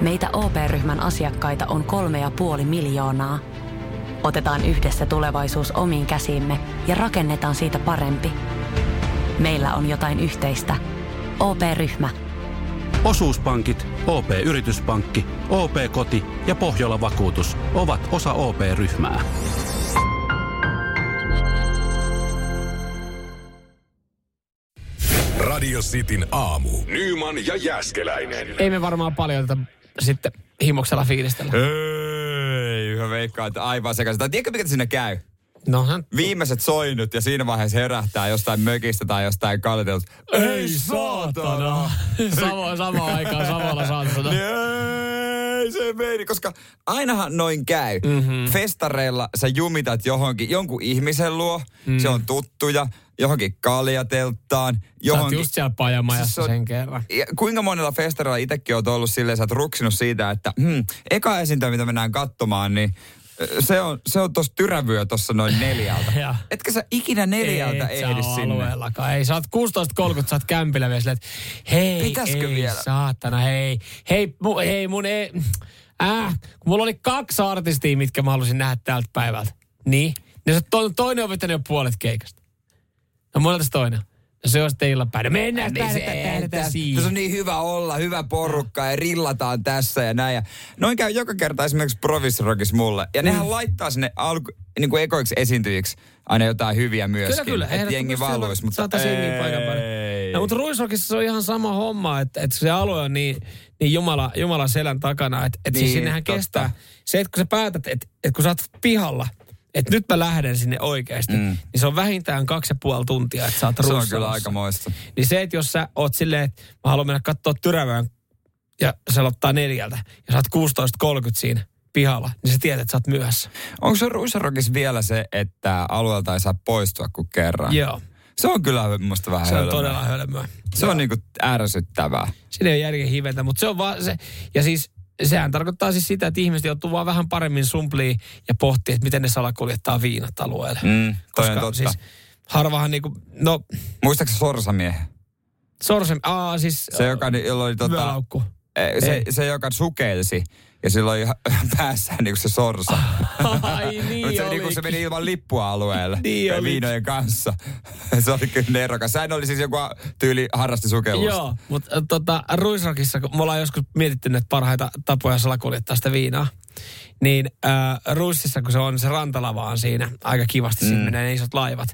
Meitä OP-ryhmän asiakkaita on kolme ja puoli miljoonaa. Otetaan yhdessä tulevaisuus omiin käsiimme ja rakennetaan siitä parempi. Meillä on jotain yhteistä. OP-ryhmä. Osuuspankit, OP-yrityspankki, OP-koti ja Pohjola Vakuutus ovat osa OP-ryhmää. Radio Cityn aamu. Nyman ja Jäskeläinen. Ei me varmaan paljon tätä sitten himoksella fiilistellä. Ei, mä veikkaan, että aivan sekaisin. Tai tiedätkö, mikä sinne käy? Nohan. Viimeiset soinut ja siinä vaiheessa herähtää jostain mökistä tai jostain kalitelta. Ei saatana! Samo, sama aikaan samalla saatana. Niin Ei se meni, koska ainahan noin käy. Mm-hmm. Festareilla sä jumitat johonkin, jonkun ihmisen luo, mm. se on tuttuja, johonkin kaljatelttaan. Sä oot Johonkin, just siellä pajamajassa Siis on- sen kerran. ja kuinka monella festareilla itsekin oot ollut silleen, sä oot ruksinut siitä, että hmm, eka esiintyä, mitä mennään katsomaan, niin se on, se on tossa tyrävyö tossa noin neljältä. Ja. Etkä sä ikinä neljältä sä ehdi oo sinne. alueellakaan. Ei, sä oot 16.30, sä oot kämpillä vielä silleen, että hei, Pitäisikö ei, vielä? saatana, hei, hei, mu, hei mun ei, äh, kun mulla oli kaksi artistia, mitkä mä halusin nähdä tältä päivältä. Niin, niin se to, toinen on vetänyt jo puolet keikasta. No monelta se toinen. No se on sitten illanpäivä. Mennään, Niin se, tässä, tässä on niin hyvä olla, hyvä porukka ja rillataan tässä ja näin. Ja noin käy joka kerta esimerkiksi Provisrockissa mulle. Ja nehän Mm. laittaa sinne alku, niin kuin ekoiksi esiintyjiksi aina jotain hyviä myöskin. Kyllä, kyllä. Että jengi valuisi, mutta Saataisiin jengiä paikan päälle. No, mutta Ruisrockissa se on ihan sama homma, että, että se alue on niin, niin Jumala, Jumala selän takana, että, että siis Niin, sinnehän totta. kestää. Se, että kun sä päätät, että, että kun sä oot pihalla, että nyt mä lähden sinne oikeasti, mm. niin se on vähintään kaksi ja puoli tuntia, että sä oot se on kyllä aika moista. Niin se, että jos sä oot silleen, että mä haluan mennä katsoa tyrävään ja se ottaa neljältä ja sä oot 16.30 siinä pihalla, niin sä tiedät, että sä oot myöhässä. Onko se Ruisarokissa vielä se, että alueelta ei saa poistua kuin kerran? Joo, Se on kyllä musta vähän se on hölmöä. todella hölmöä. Se on niinku ärsyttävää. Siinä ei ole järjen hivetä, mutta se on vaan se, ja siis sehän tarkoittaa siis sitä, että ihmiset joutuu vaan vähän paremmin sumpliin ja pohtii, että miten ne salakuljettaa viinat alueelle. Mm, toi on totta. siis harvahan niinku, no Muistaakseni Sorsamiehen? Sorsem, aa siis Se, joka, jolla oli tota. Eh, Se, Ei. se, joka sukelsi ja sillä oli päässään niinku se sorsa. Ai niin Mutta se, olikin. se meni ilman lippua alueelle Niin viinojen kanssa. se oli kyllä nerokas. Sehän oli siis joku tyyli harrasti sukellusta. Joo, mutta tota, Ruisrockissa, kun me ollaan joskus mietitty näitä parhaita tapoja salakuljettaa sitä viinaa, niin äh, Ruississa, kun se on se rantalava on siinä, aika kivasti mm. siinä menee ne isot laivat,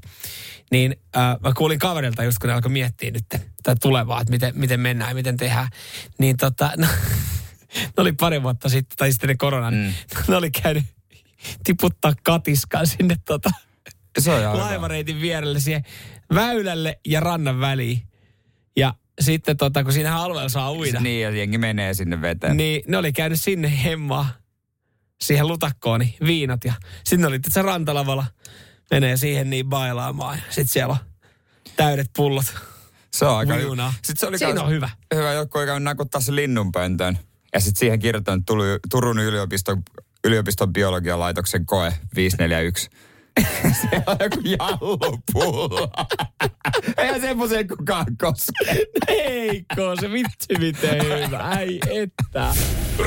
niin äh, mä kuulin kaverilta just, kun ne alkoi miettiä nyt tätä tulevaa, että miten, miten mennään ja miten tehdään, niin tota, no, ne oli pari vuotta sitten, tai sitten ne koronan, mm. ne oli käynyt tiputtaa katiskaa sinne tota, Se on hyvä. laivareitin vierelle siihen väylälle ja rannan väliin. Ja sitten tota, kun siinä alueella saa uida, niin. Niin, ja jengi menee sinne veteen. niin ne oli käynyt sinne hemmaa siihen lutakkoon, niin viinat. Ja sitten oli se rantalavalla, menee siihen niin bailaamaan. Sitten siellä on täydet pullot. Se on aika Ujuna. Sitten se oli Siinä kans on hyvä. Hyvä, joku oli käynyt nakuttaa se linnunpöntön. Ja sitten siihen kirjoittanut tuli Turun yliopiston, yliopiston biologialaitoksen koe 541. se on joku jallupullo. Eihän semmoiseen kukaan koske. Heikko, se vitsi miten hyvä. Ai että.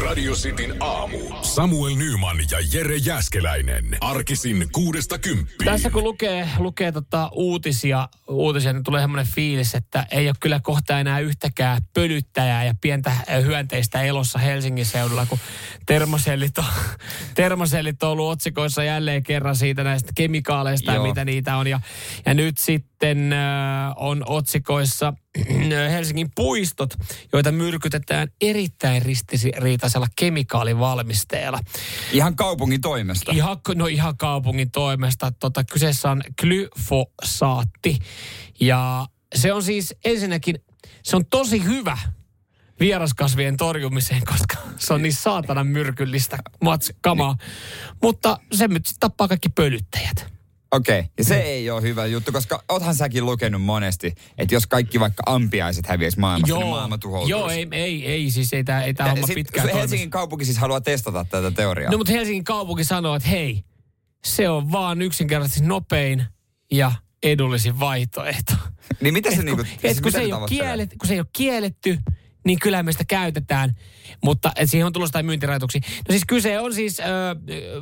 Radio Cityn aamu. Samuel Nyman ja Jere Jäskeläinen. Arkisin kuudesta kymppiin. Tässä kun lukee, lukee tota uutisia, uutisia, niin tulee semmoinen fiilis, että ei ole kyllä kohta enää yhtäkään pölyttäjää ja pientä hyönteistä elossa Helsingin seudulla, kun termosellit on, termosellit on ollut otsikoissa jälleen kerran siitä näistä kemikaaleista Joo. ja mitä niitä on. Ja, ja nyt sitten äh, on otsikoissa Helsingin puistot, joita myrkytetään erittäin ristiriitaisella kemikaalivalmisteella. Ihan kaupungin toimesta. Ihan, no ihan kaupungin toimesta. Tota, kyseessä on glyfosaatti. Ja se on siis ensinnäkin, se on tosi hyvä vieraskasvien torjumiseen, koska se on niin saatanan myrkyllistä mats kamaa. Mutta se nyt sit tappaa kaikki pölyttäjät. Okei, okay. ja se ei ole hyvä juttu, koska oothan säkin lukenut monesti, että jos kaikki vaikka ampiaiset häviäisi maailmasta, niin maailma tuhoutuisi. joo ei, ei, ei, siis ei tämä ei tää homma pitkään Helsingin toimisi. kaupunki siis haluaa testata tätä teoriaa. No mutta Helsingin kaupunki sanoo, että hei, se on vaan yksinkertaisesti nopein ja edullisin vaihtoehto. niin mitä se niinku... siis et kun, se ei ole tavoittelee? kiellet, kun se ei ole kielletty, niin kyllä me sitä käytetään. Mutta et siihen on tulossa jotain myyntirajoituksia. No siis kyse on siis, ö,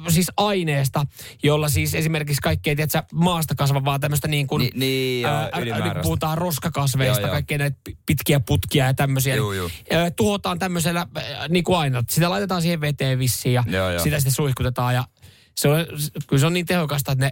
siis aineesta, jolla siis esimerkiksi kaikkea, tiedätkö, maasta kasvavaa tämmöistä niin kuin, Ni- niin, joo, ää, niin puhutaan roskakasveista, Joo, joo. kaikkea näitä pi- pitkiä putkia ja tämmöisiä. Niin, juu. ö, tuhotaan tämmöisellä äh, niin kuin aina. Sitä laitetaan siihen veteen vissiin ja Joo, joo. sitä sitten suihkutetaan ja se on, kyllä se on niin tehokasta, että ne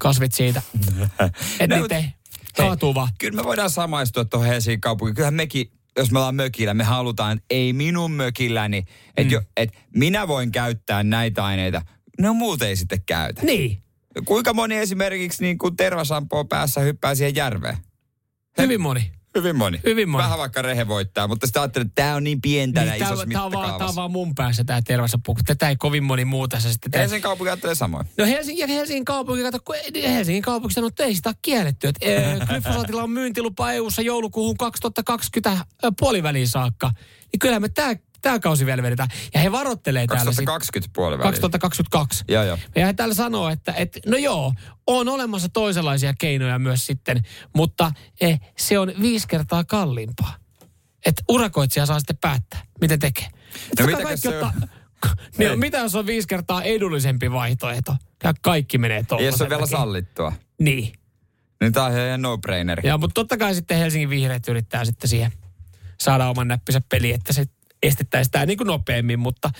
kasvit siitä, että No, niitä ei Hei. Kyllä me voidaan samaistua tuohon Helsingin kaupunkiin. Kyllähän mekin, jos me ollaan mökillä, me halutaan, että ei minun mökilläni, että mm. et minä voin käyttää näitä aineita. No muut ei sitten käytä. Niin, Kuinka moni esimerkiksi niin kuin tervasampoo päässä hyppää siihen järveen? hyvin moni. Hyvin moni. Hyvin moni. Vähän vaikka rehevoittaa, mutta sitten ajattelin, että tämä on niin pientä Niin, isossa tää, on vaan, tää on mittakaavassa. vaan mun päässä tämä tervassa puku. Tätä ei kovin moni muu tässä sitten tee. Helsingin kaupunki ajattelee samoin. No Helsingin, ja Helsingin kaupunki, kato, kun Helsingin kaupunki sanoo, että ei sitä ole kielletty. Että glyfosaatilla on myyntilupa EU-ssa joulukuuhun 2020 puoliväliin saakka. Niin kyllähän me tää, tää kausi vielä vedetään. Ja he varottelee täällä sit 2020 puoliväliin. 2022. Joo, joo. Ja he täällä sanoo, että, että no joo, on olemassa toisenlaisia keinoja myös sitten, mutta eh, se on viisi kertaa kalliimpaa. Että urakoitsija saa sitten päättää, miten tekee. Mitäkös kaikki se on? niin, no, mitä jos on viisi kertaa edullisempi vaihtoehto? Ja kaikki menee Ja tuollaisen. jos on vielä sallittua, Niin. niin tämä on ihan no-braineri. Ja, mutta totta kai sitten Helsingin vihreät yrittää sitten siihen saada oman näppinsä peli, että se estettäisiin tämä niin kuin nopeammin, mutta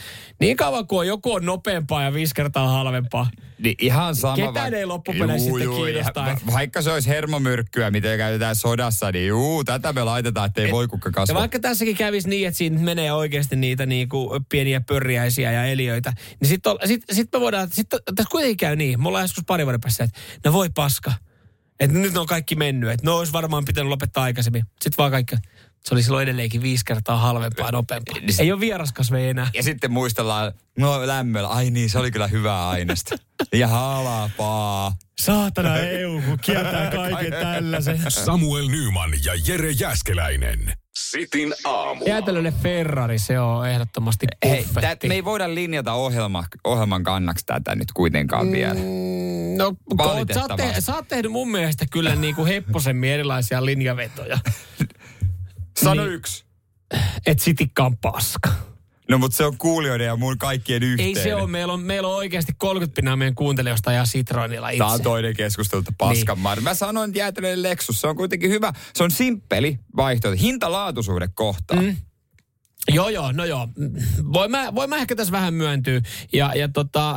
niin kauan kuin joku on nopeampaa ja viisi kertaa halvempaa, Niin ihan sama. Ketään ei loppupeleissä sitten ja että- va- Vaikka se olisi hermomyrkkyä, mitä käytetään sodassa, niin juu, tätä me laitetaan, ettei voi kukka Ja kasva. vaikka tässäkin kävisi niin, että siinä menee oikeasti niitä niinku pieniä pörjäisiä ja eliöitä, niin sitten sit, sit me voidaan, sit, tässä kuitenkin käy niin, me ollaan joskus pari vuoden päässä, että no voi paska, että nyt on kaikki mennyt, että no olisi varmaan pitänyt lopettaa aikaisemmin. Sitten vaan kaikki, se oli silloin edelleenkin viisi kertaa halvempaa ja nopeampaa. Niin Ei ole vieraskasveja enää. Ja sitten muistellaan, no lämmöllä, ai niin, se oli kyllä hyvää aineesta. Ja halapaa. Saatana EU, kun kieltää kaiken tällaisen. Samuel Nyman ja Jere Jäskeläinen. Sitin aamu. Jäätelölle Ferrari, se on ehdottomasti Hei, tää, me ei voida linjata ohjelma, ohjelman kannaksi tätä nyt kuitenkaan vielä. Mm, No, ko- sä oot, te, sä oot tehnyt mun mielestä kyllä niin kuin hepposemmin erilaisia linjavetoja. Sano niin. yksi. Et sitikka on paska. No mutta se on kuulijoiden ja mun kaikkien Ei yhteinen. se ole. Meillä on, meillä on oikeasti 30 pinnaa meidän kuuntelijoista ja Citroenilla itse. Tämä on toinen keskustelu, että paskan niin. Mä sanoin, että jäätelöiden Lexus, se on kuitenkin hyvä. Se on simppeli vaihtoehto. Hinta-laatuisuuden kohtaa. Mm. Joo, joo, no joo. Voin mä, voin mä ehkä tässä vähän myöntyä. Ja, ja tota,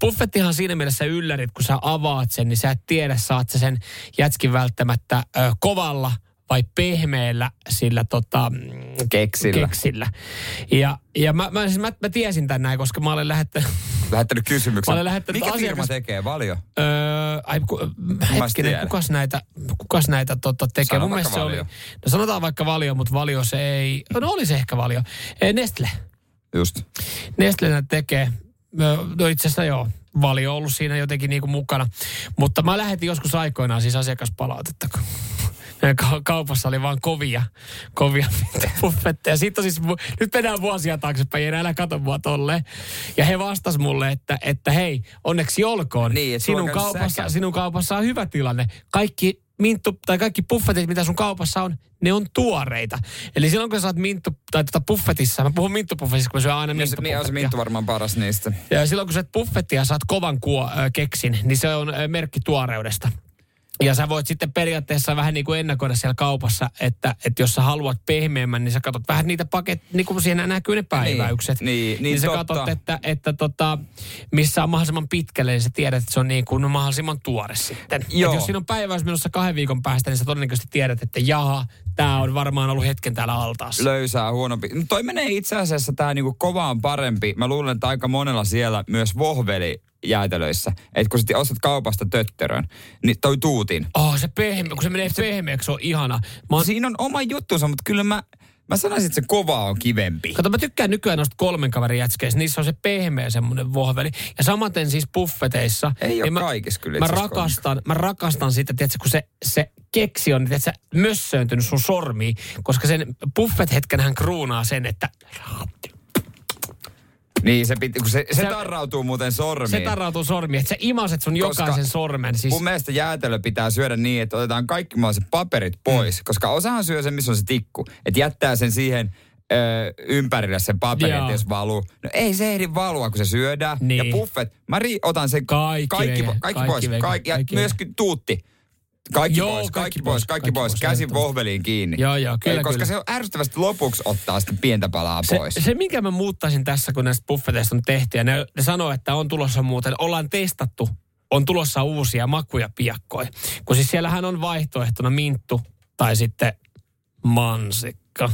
buffettihan siinä mielessä yllärit, kun sä avaat sen, niin sä et tiedä, saat sä sen jätskin välttämättä ö, kovalla vai pehmeällä sillä tota, mm, Keksillä. keksillä. Ja, ja mä, mä, siis mä, mä, tiesin tän näin, koska mä olen lähettänyt... Lähettänyt kysymyksen. Mä olen lähettänyt Mikä firma asiakas- tekee? Valio? Öö, ai, ku, hetkinen, kukas näitä, kukas näitä tota, tekee? Sano Mun mielestä se oli, Valio. no sanotaan vaikka valio, mutta valio se ei, no oli se ehkä valio. Eh, Nestle. Just. Nestle näitä tekee. Ö, No itse asiassa joo, valio ollut siinä jotenkin niinku mukana. Mutta mä lähetin joskus aikoinaan siis asiakaspalautetta, kun ka- kaupassa oli vaan kovia, kovia buffetteja. Sitten on siis, nyt mennään vuosia taaksepäin, enää älä kato mua tolleen. Ja he vastas mulle, että, että hei, onneksi olkoon. Niin, sinun, kaupassa, säkä. sinun kaupassa on hyvä tilanne. Kaikki minttu, tai kaikki buffetit, mitä sun kaupassa on, ne on tuoreita. Eli silloin kun sä saat minttu, tai tota buffetissa, mä puhun minttubuffetissa, kun mä syön aina Ja se, niin on se. Minttu varmaan paras niistä. Ja silloin kun sä et buffettia saat kovan kuo, ö, keksin, niin se on ö, merkki tuoreudesta. Ja sä voit sitten periaatteessa vähän niin kuin ennakoida siellä kaupassa, että, että jos sä haluat pehmeämmän, niin sä katsot vähän niitä paket, niin kuin siinä näkyy ne päiväykset. niin, niin niin sä totta. katsot, että, että tota, missä on mahdollisimman pitkälle, niin sä tiedät, että se on niin kuin mahdollisimman tuore sitten. Joo. Et jos siinä on päiväys menossa kahden viikon päästä, niin sä todennäköisesti tiedät, että jaha, tämä on varmaan ollut hetken täällä altaassa. Löysää huonompi. No toi menee itse asiassa tää niinku kovaan parempi. Mä luulen, että aika monella siellä myös vohveli jäätelöissä. Että kun sä ostat kaupasta tötterön, niin toi tuutin. Oh, se pehmeä, kun se menee pehmeäksi, se on ihana. Mä oon Siinä on oma juttunsa, mutta kyllä mä, mä sanoisin, että se kova on kivempi. Kato, mä tykkään nykyään noista kolmen kaverin jätskeistä. Niissä on se pehmeä semmoinen vohveli. Ja samaten siis buffeteissa. Ei niin mä, kaikissa kyllä Mä rakastan, mä rakastan sitä, tiedätkö, kun se, se keksi on, tiedätkö, mössööntynyt sun sormiin. Koska sen buffet-hetken hän kruunaa sen, että Niin, se, piti, kun se, se, Se- tarrautuu muuten sormiin. Se tarrautuu sormiin, että sä imaset sun Koska jokaisen sormen. Siis, Mun mielestä jäätelö pitää syödä niin, että otetaan kaikki mahdolliset paperit pois, mm. koska osahan syö sen, missä on se tikku. Että jättää sen siihen ö, ympärille sen paperin, että jos valuu. No ei se ehdi valua, kun se syödään. Niin. Ja buffet, mä ri, otan sen Kaikki kaikki, kaikki, kaikki pois. vege, kaikki, ja kaikki myöskin tuutti. Kaikki Joo, pois, kaikki kaikki pois, pois, kaikki kaikki pois. pois, Käsin vohveliin kiinni. Joo, joo, kyllä, Ei, Koska kyllä. se on ärsyttävästi lopuksi ottaa sitten pientä palaa se, pois. se, minkä mä muuttaisin tässä, kun näistä buffeteista on tehty, ja ne, ne sanoo, että on tulossa muuten, ollaan testattu, on tulossa uusia makuja piakkoja. Kun siis siellähän on vaihtoehtona minttu tai sitten mansikka.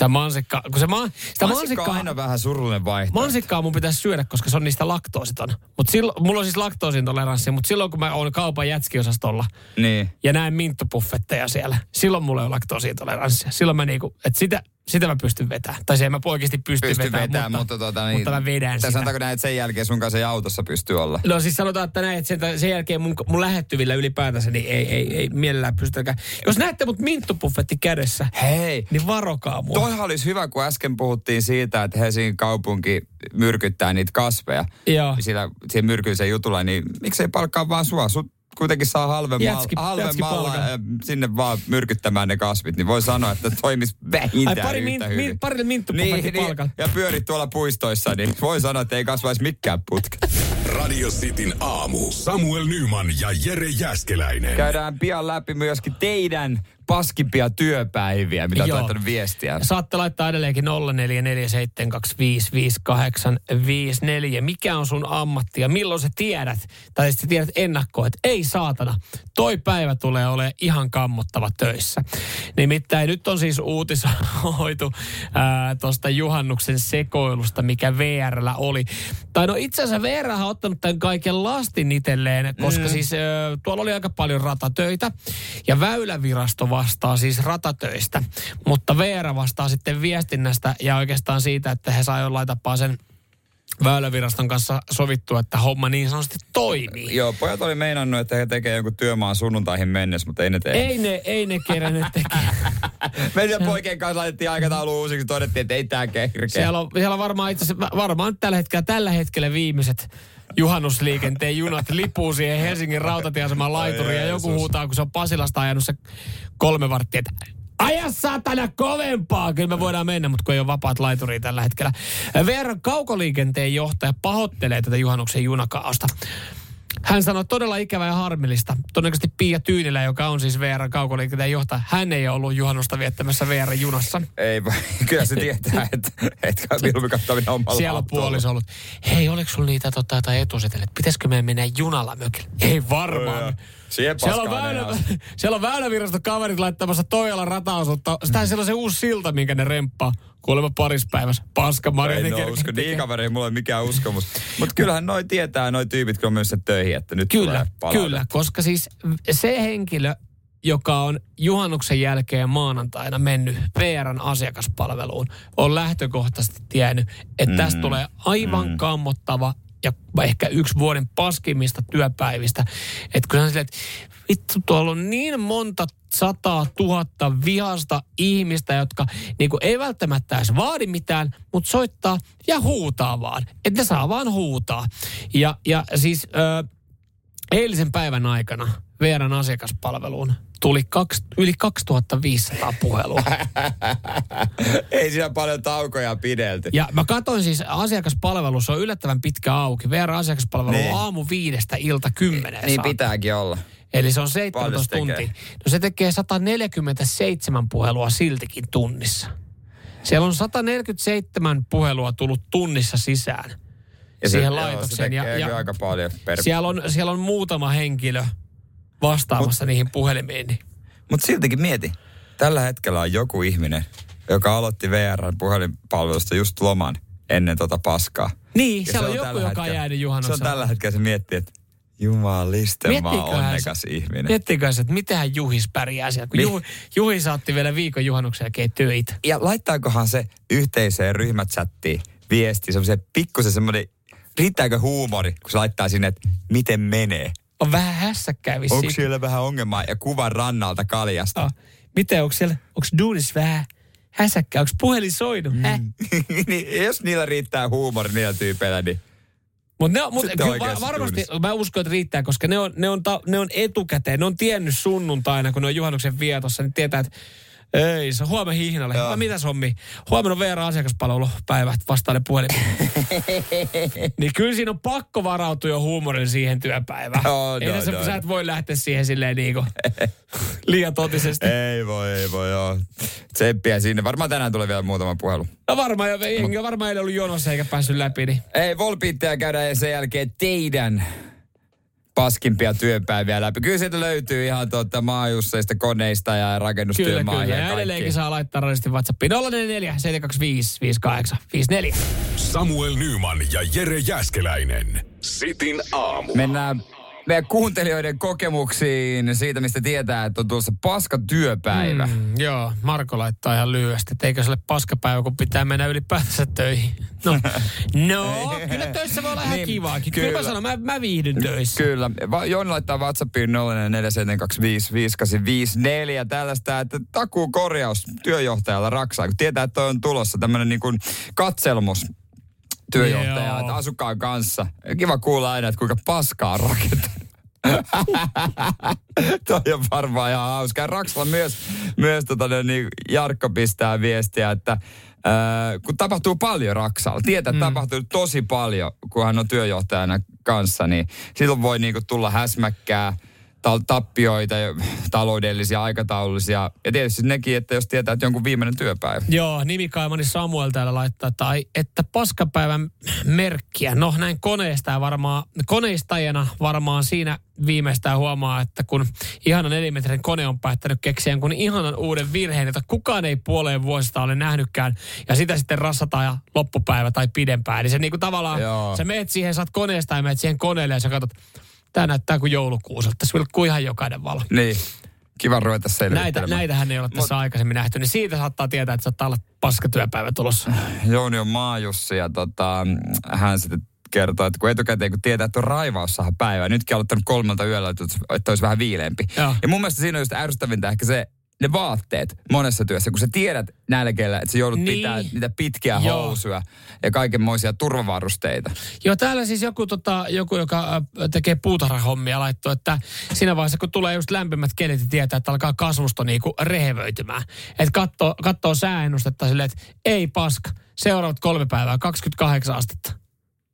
Tämä mansikka, kun se ma, sitä Mansikka on mansikkaa, aina vähän surullinen vaihtoehto. mansikkaa mun pitäisi syödä, koska se on niistä laktoositon. Mutta silloin, mulla on siis laktoosintoleranssi, mutta silloin kun mä oon kaupan jätskiosastolla, Niin. ja näen minttupuffetteja siellä. Silloin mulla ei ole laktoosiintoleranssia. Silloin mä niinku, että sitä, sitä mä pystyn vetämään. Tai se en mä oikeasti pysty, Pysty vetämään, vetämään, mutta, mutta, tota, niin, mutta mä vedän sitä. sanotaanko näin, että sen jälkeen sun kanssa ei autossa pysty olla. No siis sanotaan, että näin, että sen, sen jälkeen mun, mun lähettyvillä ylipäätänsä, niin ei, ei, ei mielellään pystytäkään. Jos näette mut minttupuffetti kädessä, Hei, niin varokaa mua. Toihan olisi hyvä, kun äsken puhuttiin siitä, että Helsingin kaupunki myrkyttää niitä kasveja. Joo. Sillä, siihen myrkylliseen jutulla, niin miksei palkkaa vaan sua? Sut kuitenkin saa halvemmalla, Jätski- halvemmalla jätskipalkan. äh, sinne vaan myrkyttämään ne kasvit. Niin voi sanoa, että toimisi vähintään Ai pari, yhtä min, hyvin. min, parille minttupuffetti niin, palkan. ja pyörit tuolla puistoissa, niin voi sanoa, että ei kasvaisi mikään putket. Radio Cityn aamu. Samuel Nyman ja Jere Jäskeläinen. Käydään pian läpi myöskin teidän paskimpia työpäiviä, mitä Joo. laittanut viestiä. Saatte laittaa edelleenkin 0447255854. Mikä on sun ammatti ja milloin sä tiedät, tai sitten tiedät ennakkoon, että ei saatana, toi päivä tulee olemaan ihan kammottava töissä. Nimittäin nyt on siis uutisoitu tuosta juhannuksen sekoilusta, mikä VRllä oli. Tai no itse asiassa VR on ottanut tämän kaiken lastin itselleen, koska mm. siis äh, tuolla oli aika paljon ratatöitä ja Väylävirasto vastaa siis ratatöistä, mutta VR vastaa sitten viestinnästä ja oikeastaan siitä, että he saa jollain tapaa sen Väyläviraston kanssa sovittua, että homma niin sanotusti toimii. Joo, pojat oli meinannut, että he tekee jonkun työmaan sunnuntaihin mennessä, mutta ei ne tee. Ei ne, ei ne kerännyt tekemään. Meidän poikien kanssa laitettiin aikataulu uusiksi, todettiin, että ei tää kerkeä. Siellä on, siellä on varmaan itse asiassa, varmaan tällä hetkellä, tällä hetkellä viimeiset juhannusliikenteen junat lipuu siihen Helsingin rautatieaseman laituriin ja joku huutaa, kun se on Pasilasta ajanut se kolme varttia, että aja satana kovempaa. Kyllä me voidaan mennä, mutta kun ei ole vapaat laituria tällä hetkellä. VR kaukoliikenteen johtaja pahoittelee tätä juhannuksen junakaaosta. Hän sanoi todella ikävää ja harmillista. Todennäköisesti Pia Tyynilä, joka on siis VR kaukoliikenteen johtaja, hän ei ole ollut juhannusta viettämässä VR-junassa. Ei, vai- kyllä se tietää, että et mieluummin katsominen omalla Siellä on puoliso ollut. Hei, oliko sulla niitä tota, jotain etusetelle? Pitäisikö meidän mennä junalla mökille? Ei varmaan. Siihen Siellä on, väylä, siellä on väyläviraston kaverit laittamassa Toijalan rataosuutta. Sitä siellä on se uusi silta, minkä ne remppaa. Kuulemma paris päivässä. Paska Marja. Ei ne no usko, niin kaveri ei mulla ole mikään uskomus. Mutta kyllähän noi tietää, noi tyypit, kun on myös sen töihin, että nyt Kyllä, kyllä, koska siis se henkilö, joka on juhannuksen jälkeen maanantaina mennyt VRn asiakaspalveluun, on lähtökohtaisesti tiennyt, että tästä Mm. tulee aivan kammottava ja ehkä yksi vuoden paskimmista työpäivistä. Että kun hän silleen, että vittu, tuolla on niin monta sataa tuhatta vihasta ihmistä, jotka niinku ei välttämättä edes vaadi mitään, mutta soittaa ja huutaa vaan. Että ne saa vaan huutaa. Ja, ja siis... Ö, Eilisen päivän aikana VRn asiakaspalveluun tuli kaksi, yli 2500 puhelua. Ei siinä paljon taukoja pidelty. Ja mä katsoin siis asiakaspalvelussa on yllättävän pitkä auki. VR asiakaspalvelu Niin. on aamu viidestä ilta kymmeneen Niin saakka. pitääkin olla. Eli se on Paljon 17 se tekee? tuntia. No se tekee 147 puhelua siltikin tunnissa. Siellä on 147 puhelua tullut tunnissa sisään siihen joo, laitokseen. Se Ja, ja aika paljon per... siellä, on, siellä on muutama henkilö vastaamassa niihin puhelimiin. Niin. Mutta siltikin mieti. Tällä hetkellä on joku ihminen, joka aloitti VRn puhelinpalvelusta just loman ennen tota paskaa. Niin, Ja siellä se on joku, joka on hetkellä- jäänyt Se juhannuksena. on tällä hetkellä, se miettii, että jumalisten mä oon onnekas ihminen. Miettikää se, että mitenhän Juhis pärjää siellä. Kun Niin. Juhi, Juhi saatti vielä viikon juhannuksen jälkeen töitä. Ja laittaakohan se yhteiseen ryhmächattiin viesti, semmoisen pikkusen semmoinen, riittääkö huumori, kun se laittaa sinne, että miten menee. On vähän hässäkkää vissiin. Onko siellä vähän ongelmaa ja kuvan rannalta kaljasta? Ah, Miten, onko siellä, onko duunis vähän häsäkkä, onko puhelin soinut? Mm. niin, jos niillä riittää huumori niillä tyypeillä, niin Mutta ne on, mut, kyllä va- varmasti, duunissa. mä uskon, että riittää, koska ne on, ne, on ta, ne on etukäteen, ne on tiennyt sunnuntaina, kun ne on juhannuksen vietossa, niin tietää, että ei, se on huomenna hihnalle. Joo. No, mitä sommi? Huomenna on VR-asiakaspalvelupäivä, vastaa ne puhelimeen. niin kyllä siinä on pakko varautua jo huumorin siihen työpäivään. Joo, ei no, tässä, no. sä et voi lähteä siihen silleen niinku liian totisesti. ei voi, ei voi, joo. Tseppiä sinne. Varmaan tänään tulee vielä muutama puhelu. No varmaan, jo- jengi on varmaan eilen ollut jonossa eikä päässyt läpi, niin Ei, Volpiitteja käydään ja sen jälkeen teidän paskimpia työpäiviä läpi. Kyllä sieltä löytyy ihan tuota maajusseista koneista ja Kyllä, rakennustyömaahia kyllä. ja Ja edelleenkin saa laittaa radisti WhatsAppiin 044 725 5854. Samuel Nyman ja Jere Jäskeläinen. Sitin aamu. Mennään meidän kuuntelijoiden kokemuksiin siitä, mistä tietää, että on tuossa paska työpäivä. Mm. Joo, Marko laittaa ihan lyhyesti, että eikö se ole paskapäivä, kun pitää mennä ylipäätänsä töihin. No, no kyllä töissä voi olla ihan Niin, kivaakin. Kyllä, kyllä. mä sanon, mä, mä viihdyn töissä. Kyllä. Va- Jouni laittaa WhatsAppiin 04725584 tällaista, että takuu korjaus työjohtajalla Raksaa, kun tietää, että toi on tulossa tämmöinen niin kuin katselmus työjohtaja, Joo. että asukkaan kanssa. Kiva kuulla aina, että kuinka paskaa on rakentanut. Toi on varmaan ihan hauska. Raksalla myös, myös tota, niin Jarkko pistää viestiä, että ää, kun tapahtuu paljon Raksalla, tietää, että mm. tapahtuu tosi paljon, kun hän on työjohtajana kanssa, niin silloin voi niinku tulla häsmäkkää, tappioita, ja taloudellisia, aikataulullisia. Ja tietysti nekin, että jos tietää, että jonkun viimeinen työpäivä. Joo, nimikaimani Samuel täällä laittaa, tai että paskapäivän merkkiä. No näin koneista varmaan, koneistajana varmaan siinä viimeistään huomaa, että kun ihanan nelimetrin kone on päättänyt keksiä kun ihanan uuden virheen, jota kukaan ei puoleen vuosista ole nähnytkään, ja sitä sitten rassataan ja loppupäivä tai pidempään. Niin se niinku tavallaan, Joo. sä meet siihen, oot koneesta ja meet siihen koneelle ja sä katsot, tää näyttää kuin joulukuuselta. Tässä vilkkuu ihan jokainen valo. Niin, kiva ruveta Näitä, näitähän ei ole tässä aikaisemmin nähty, niin siitä saattaa tietää, että saattaa olla paskatyöpäivä tulossa. Jouni on maajussi ja tota, hän sitten kertoo, että kun etukäteen kun tietää, että on raivaussaha päivä, nytkin on aloittanut kolmelta yöllä, että, olisi vähän viileämpi. Joo. Ja mun mielestä siinä on just ärsyttävintä ehkä se, ne vaatteet monessa työssä, kun sä tiedät nälkeellä, että sä joudut Niin. pitää niitä pitkiä Joo. housuja ja kaikenmoisia turvavarusteita. Joo, täällä siis joku, tota, joku joka äh, tekee puutarhahommia, laittoi, että siinä vaiheessa, kun tulee just lämpimät kelit, niin tietää, että alkaa kasvusto niinku rehevöitymään. Että katsoo, katsoo sääennustetta silleen, että ei paska, seuraavat kolme päivää, 28 astetta.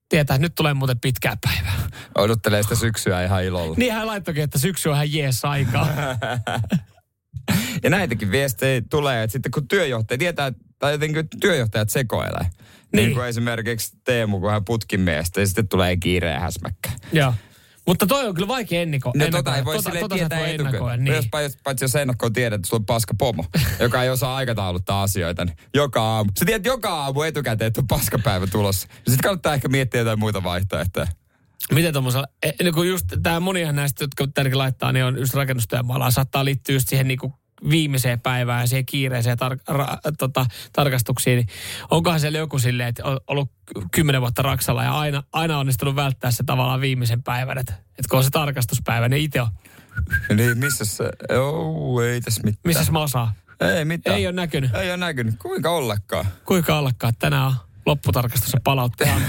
Tietää, että nyt tulee muuten pitkää päivää. Odottelee sitä syksyä ihan ilolla. Niin hän laittoikin, että syksy on ihan jees aikaa. Ja näitäkin viestejä tulee, että sitten kun työjohtaja tietää, tai jotenkin työjohtajat sekoilee. Niin. Niin. kuin esimerkiksi Teemu, kun hän putkin miestä, ja sitten tulee kiire ja häsmäkkä. Joo. Mutta toi on kyllä vaikea enniko, No ennakoida. tota ei voi tota, silleen tota tietää voi etukäteen. Niin. Jos, paitsi, paitsi jos ennakkoon tiedät, että sulla on paska pomo, joka ei osaa aikatauluttaa asioita, niin joka aamu. Sä tiedät joka aamu etukäteen, että on paskapäivä tulossa. Sitten kannattaa ehkä miettiä jotain muita vaihtoehtoja. Miten tuommoisella, eh, niin kun just tämä monihan näistä, jotka tännekin laittaa, niin on just rakennustyömaalla, saattaa liittyä just siihen niin kuin viimeiseen päivään ja siihen kiireeseen tar- ra- tota, tarkastuksiin. Niin onkohan siellä joku silleen, että on ollut kymmenen vuotta Raksalla ja aina, aina onnistunut välttää se tavallaan viimeisen päivän, että, että kun on se tarkastuspäivä, niin itse on, Niin missä se? Joo, ei tässä mitään. missä mä osaan. Ei mitään. Ei ole näkynyt. Ei ole näkynyt. Kuinka ollakaan? Kuinka ollakaan, tänään on lopputarkastus ja palautteen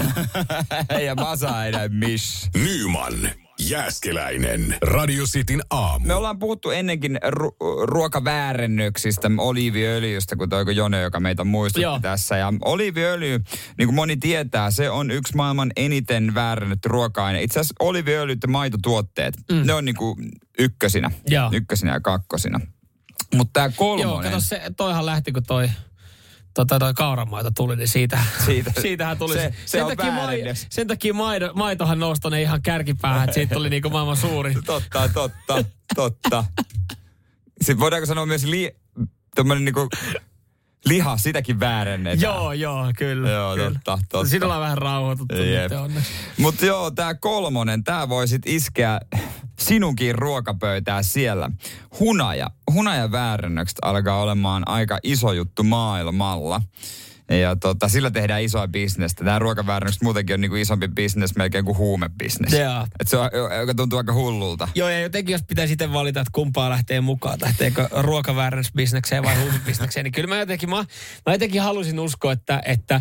ei ja masa enää miss. Nyman, Jääskeläinen. Radio Cityn aamu. Me ollaan puhuttu ennenkin ru- ruokaväärennöksistä, oliiviöljystä, kun toi Jone, joka meitä muistutti Joo. tässä. Ja oliiviöljy, niin kuin moni tietää, se on yksi maailman eniten väärennetty ruoka-aine. Itse asiassa oliiviöljyt ja maitotuotteet, mm. ne on niin kuin ykkösinä. Joo. Ykkösinä ja kakkosina. Mutta tämä Joo, kolmonen... kato se, toihan lähti, kun toi tota, toi kauramaito tuli, niin siitä, Siitä- siitähän tuli. se- Se, se sen, on takia mai, sen takia maido, maitohan nousi tonne ihan kärkipäähän, että siitä tuli niinku maailman suuri. Totta, totta, totta. Sitten voidaanko sanoa myös li, tämmönen niinku liha, sitäkin väärennetään. joo, joo, kyllä. Joo, kyllä. totta, totta. Siinä ollaan vähän rauhoituttu. Mutta joo, tämä kolmonen, tämä voi sit iskeä sinunkin ruokapöytää siellä. Hunaja, hunajaväärennökset alkaa olemaan aika iso juttu maailmalla. Ja tota, sillä tehdään isoa bisnestä. Tämä ruokaväärennys muutenkin on niinku isompi bisnes melkein kuin huumebisnes. Joo. Et se on, joka tuntuu aika hullulta. Joo, ja jotenkin jos pitäisi sitten valita, että kumpaa lähtee mukaan, lähteekö ruokaväärennysbisnekseen vai huumebisnekseen, niin kyllä mä jotenkin, mä, mä jotenkin halusin uskoa, että, että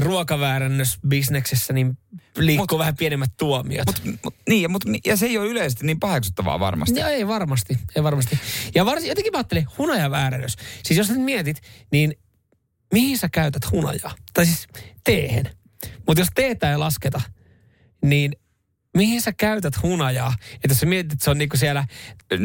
ruokaväärennysbisneksessä niin liikkuu Mut- vähän pienemmät tuomiot. Mut, mut, niin, mut, ja se ei ole yleisesti niin paheksuttavaa varmasti. Joo, ei varmasti, ei varmasti. Ja varsin, jotenkin mä ajattelin, hunajaväärennys. Siis jos nyt mietit, niin mihin sä käytät hunajaa? Tai siis teehen. Mutta jos teetä ei lasketa, niin mihin sä käytät hunajaa? Että jos sä mietit, että se on niinku siellä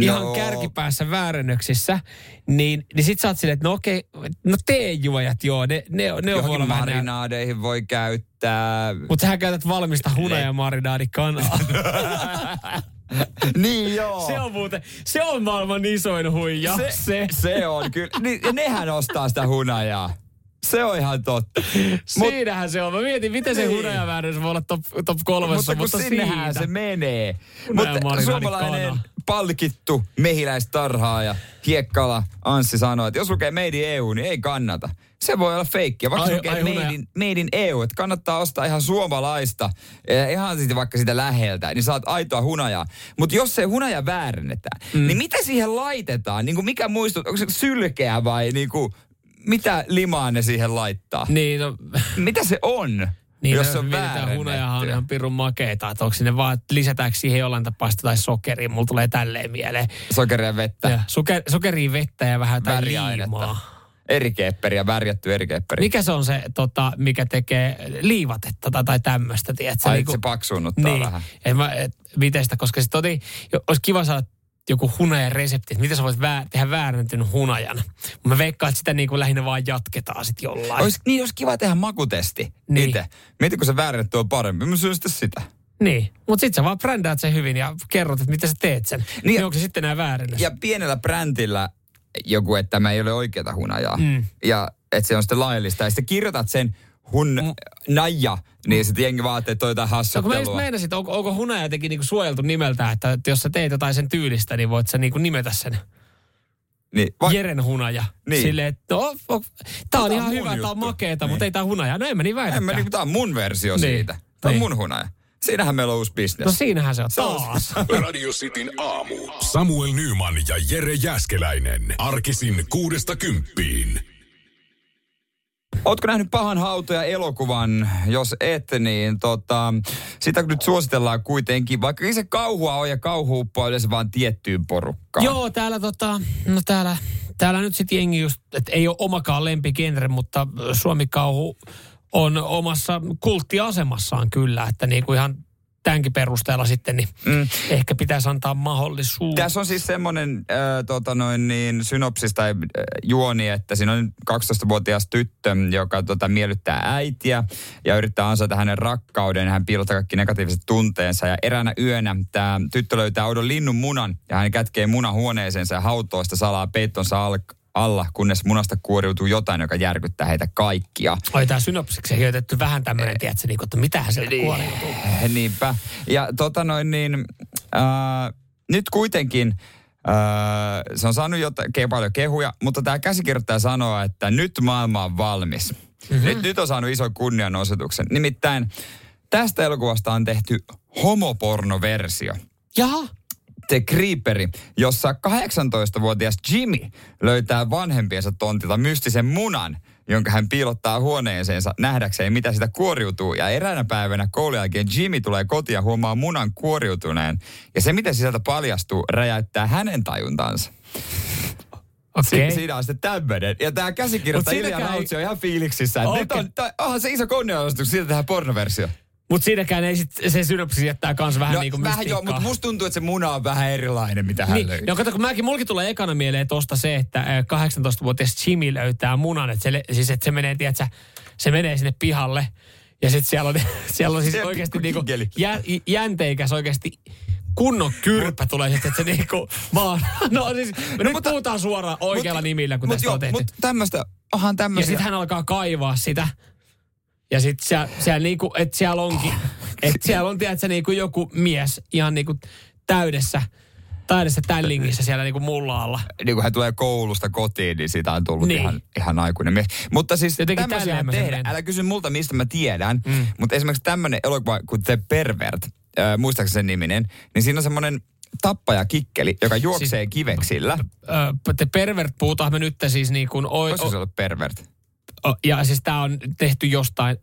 ihan No. kärkipäässä väärennöksissä, niin, niin sit sä oot silleen, että no okei, no teejuojat joo, ne, ne, ne on Johonkin marinaadeihin voi käyttää. Mutta sähän käytät valmista hunajamarinadikanaa. niin joo. se on muuten, se on maailman isoin huija. se, se. se on kyllä. Niin, ja nehän ostaa sitä hunajaa. Se on ihan totta. Mut, Siinähän se on. Mä mietin, miten se Niin. hunajaväärennys voi olla top, top kolmessa, mutta mutta, sinnehän siitä. se menee. Mutta suomalainen kana. palkittu mehiläistarhaaja Hiekkala Anssi sanoi, että jos lukee Made in EU, niin ei kannata. Se voi olla feikkiä, vaikka Ai- lukee ai Made in, Made in EU, että kannattaa ostaa ihan suomalaista, eh, ihan siitä vaikka sitä läheltä, niin saat aitoa hunajaa. Mutta jos se hunaja väärennetään, mm. niin mitä siihen laitetaan? Niin kuin mikä muistut, onko se sylkeä vai niin kuin, mitä limaa ne siihen laittaa? Niin, no, Mitä se on, niin jos no, se on väärennetty? hunajahan on ihan pirun makeeta. Että onko sinne vaan, lisätäänkö siihen jollain tapaa sitä tai sokeria. Mulla tulee tälleen mieleen. Sokeria vettä. Ja Soker, sokeria, vettä ja vähän jotain liimaa. Eri kepperiä, värjätty eri kepperi. Mikä se on se, tota, mikä tekee liivatetta tai, tai tämmöistä, tiedätkö? Ai, Niinku- se paksuunnuttaa niin. vähän. Et mä, et, miten sitä, koska sitten oli, olisi kiva saada joku hunajan resepti, että miten sä voit vää, tehdä väärennetyn hunajan. Mä veikkaan, että sitä niin kuin lähinnä vaan jatketaan sitten jollain. Ois, niin, olisi kiva tehdä makutesti Niin. itse. Mieti, kun se väärennetty on parempi. Mä syön sitten sitä. Niin, mutta sitten sä vaan brändäät sen hyvin ja kerrot, että miten sä teet sen. Niin, Niin- niin onko se sitten nämä väärennös? Ja pienellä brändillä joku, että tämä ei ole oikeata hunajaa. Mm. Ja että se on sitten laillista. Ja sitten kirjoitat sen hun naja, niin sitten jengi vaatii, että toi jotain No kun mä hassuttelua. meinasin, että onko, onko hunaja jotenkin niinku suojeltu nimeltä, että, että jos sä teet jotain sen tyylistä, niin voit sä niinku nimetä sen Niin, va- Jeren hunaja. Niin. Silleen, että no, o, tää on on ihan hyvä, tää on juttu. makeeta, Niin. mutta ei tää hunaja. No en mä niin en mä, väitäkään. niin, tää on mun versio Niin. siitä. Tää on Niin. mun hunaja. Siinähän meillä on uusi bisnes. No siinähän se on Se on- taas. Radio Cityn aamu. Samuel Nyman ja Jere Jäskeläinen. Arkisin kuudesta kymppiin. Ootko nähnyt pahan hautoja elokuvan? Jos et, niin tota, sitä nyt suositellaan kuitenkin, vaikka se kauhua on ja kauhu uppoaa yleensä vaan tiettyyn porukkaan. Joo, täällä tota, no täällä, täällä nyt sitten jengi just, että ei ole omakaan lempigenre, mutta Suomikauhu on omassa kulttiasemassaan kyllä, että niinku ihan tämänkin perusteella sitten, niin mm. ehkä pitäisi antaa mahdollisuus. Tässä on siis semmoinen äh, tota noin niin, synopsis tai äh, juoni, että siinä on 12-vuotias tyttö, joka tota, miellyttää äitiä ja yrittää ansaita hänen rakkauden. Hän piilottaa kaikki negatiiviset tunteensa ja eräänä yönä tämä tyttö löytää oudon linnun munan ja hän kätkee munan huoneeseensa ja hautoosta salaa peittonsa al- alla, kunnes munasta kuoriutuu jotain, joka järkyttää heitä kaikkia. Oi, tämä synopsiksi heitetty vähän tämmöinen, tiedätkö, niin, että mitähän sieltä kuoriutuu. Niinpä. Ja tota noin niin, äh, nyt kuitenkin äh, se on saanut ke- paljon kehuja, mutta tämä käsikirjoittaja sanoo, että nyt maailma on valmis. Mm-hmm. Nyt, nyt on saanut ison kunnianosoituksen. Nimittäin tästä elokuvasta on tehty homopornoversio. Jaha, The Creeperi, jossa 18-vuotias Jimmy löytää vanhempiensa tontilta mystisen munan, jonka hän piilottaa huoneeseensa nähdäkseen, mitä sitä kuoriutuu. Ja eräänä päivänä koulun jälkeen Jimmy tulee kotiin ja huomaa munan kuoriutuneen. Ja se, mitä sisältä paljastuu, räjäyttää hänen tajuntansa. okei. Okay. Siinä on sitten tämmöinen. Ja tämä käsikirjoittaja Ilja Rautsi on ihan fiiliksissä. Okay. Nyt on, onhan se iso kunnianosoitus, siitä tehdään pornoversio. Mutta siinäkään ei sit, se synopsis jättää kans vähän No, niin kuin vähän joo, mutta musta tuntuu, että se muna on vähän erilainen, mitä hän Niin, löytää. no kato, kun mäkin, mulkin tulee ekana mieleen tosta se, että äh, 18-vuotias Jimmy löytää munan, että se, siis, että se menee, tiedätkö, se menee sinne pihalle, ja sitten siellä on, siellä on siis oikeasti niinku jä, jänteikäs oikeasti kunnon kyrpä tulee sitten, että se niinku vaan, no siis, no, nyt mutta- puhutaan suoraan oikealla Mut- nimillä, kun mut tästä joo, on tehty. Mutta tämmöistä, onhan Ja tämmöisiä. sitten hän alkaa kaivaa sitä. Ja sitten siellä, siellä, niinku, että siellä onkin, että siellä on, tiedätkö, niinku joku mies ihan niinku täydessä se tällingissä siellä niinku mulla alla. niin kun hän tulee koulusta kotiin, niin siitä on tullut Niin. ihan, ihan aikuinen mies. Mutta siis Jotenkin tämmöisiä tehdään. Älä kysy multa, mistä mä tiedän. Mm. Mutta esimerkiksi tämmöinen elokuva kuin The Pervert, äh, muistaakseni sen niminen, niin siinä on semmoinen tappaja kikkeli, joka juoksee siis, kiveksillä. Ö, te pervert puhutaan me nyt siis niin kuin... O, Olisiko se o, ollut pervert? Ja siis tää on tehty jostain...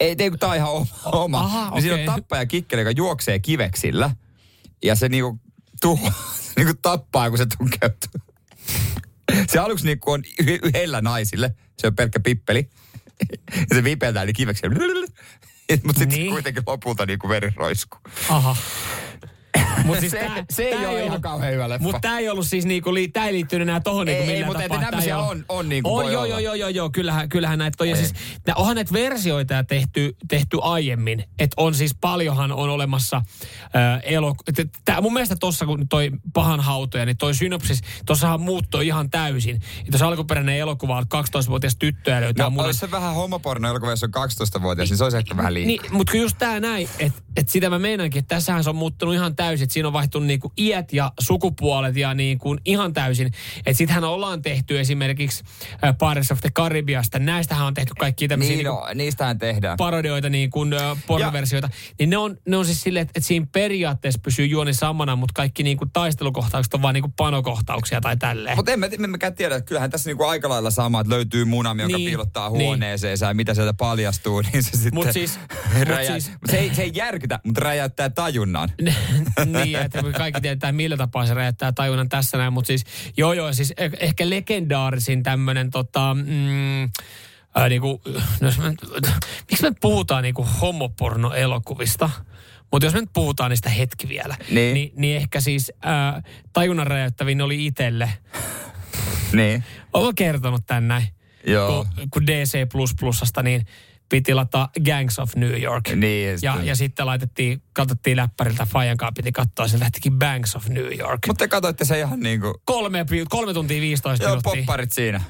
Ei, ei kun tää on ihan oma. oma. Aha, niin siinä on tappaja kikkeli, joka juoksee kiveksillä. Ja se niinku, tuho, niinku tappaa, kun se tunkeutuu. Se aluksi niinku on yhdellä naisille. Se on pelkkä pippeli. Ja se vipeltää niin kiveksillä. Mutta sitten niin. kuitenkin lopulta niinku veri roiskuu. Aha. Mut siis se, tää- se ei tää ole ihan kauhean hyvä leffa. Mutta tämä ei ollut siis niinku, li, tää ei liittynyt enää tohon niinku Ei, ei, millään mutta tapaa. Tää tämmöisiä on- on niinku on voi joo, olla. joo, joo, joo, joo, kyllähän, kyllähän näitä on. Ja Ei. siis, nää, onhan näitä versioita tehty, tehty aiemmin. Että on siis paljonhan on olemassa äh, elo... et- Tää, mun mielestä tossa, kun toi pahan hautoja, niin toi synopsis, tossahan muuttui ihan täysin. Että jos alkuperäinen elokuva on 12-vuotias tyttö ja löytää No, munan se vähän homoporno elokuva, jos on 12-vuotias, niin se olisi ehkä vähän liikaa. niin, mutta just tää näin, että et sitä mä meinankin, että tässähän se on muuttunut ihan täysin, että siinä on vaihtunut niinku iät ja sukupuolet ja niinku ihan täysin. Että sitähän ollaan tehty esimerkiksi äh, Pirates of the Caribbeasta, näistähän on tehty kaikki tämmöisiä Niin, niinku no, niistähän tehdään. parodioita, niin kuin äh, pornoversioita, niin ne on, ne on siis silleen, että, että siinä periaatteessa pysyy juoni samana, mutta kaikki niin kuin taistelukohtaukset on vaan niin kuin panokohtauksia tai tälleen. Mutta emme, emme mekään tiedä, että kyllähän tässä niinku aika lailla sama, että löytyy munami, joka Niin, piilottaa niin. huoneeseensa ja mitä sieltä paljastuu, niin se sitten Mut siis- räjä... mut siis- se, ei, se ei järkytä, mutta räjäyttää tajunnan. niin, että kaikki tiedetään, millä tapaa se räjättää tajunnan tässä näin, mutta siis joo joo, siis eh- ehkä legendaarisin tämmöinen tota, mm, ää, niinku, no jos me, miksi me puhutaan niinku homoporno-elokuvista? Mutta jos me nyt puhutaan niistä hetki vielä, Niin. niin, niin ehkä siis ää, tajunnan räjäyttävin oli itselle. Niin. Olen kertonut tän näin. Joo. Kun, kun DC++, niin piti lataa Gangs of New York. Niin, ja ja, sitten- laitettiin, katsottiin läppäriltä, Fajan kanssa piti katsoa, se lähtikin Banks of New York. Mutta te katsoitte se ihan niinku... kolme, pi- kolme tuntia 15 Joo, minuuttia. popparit siinä.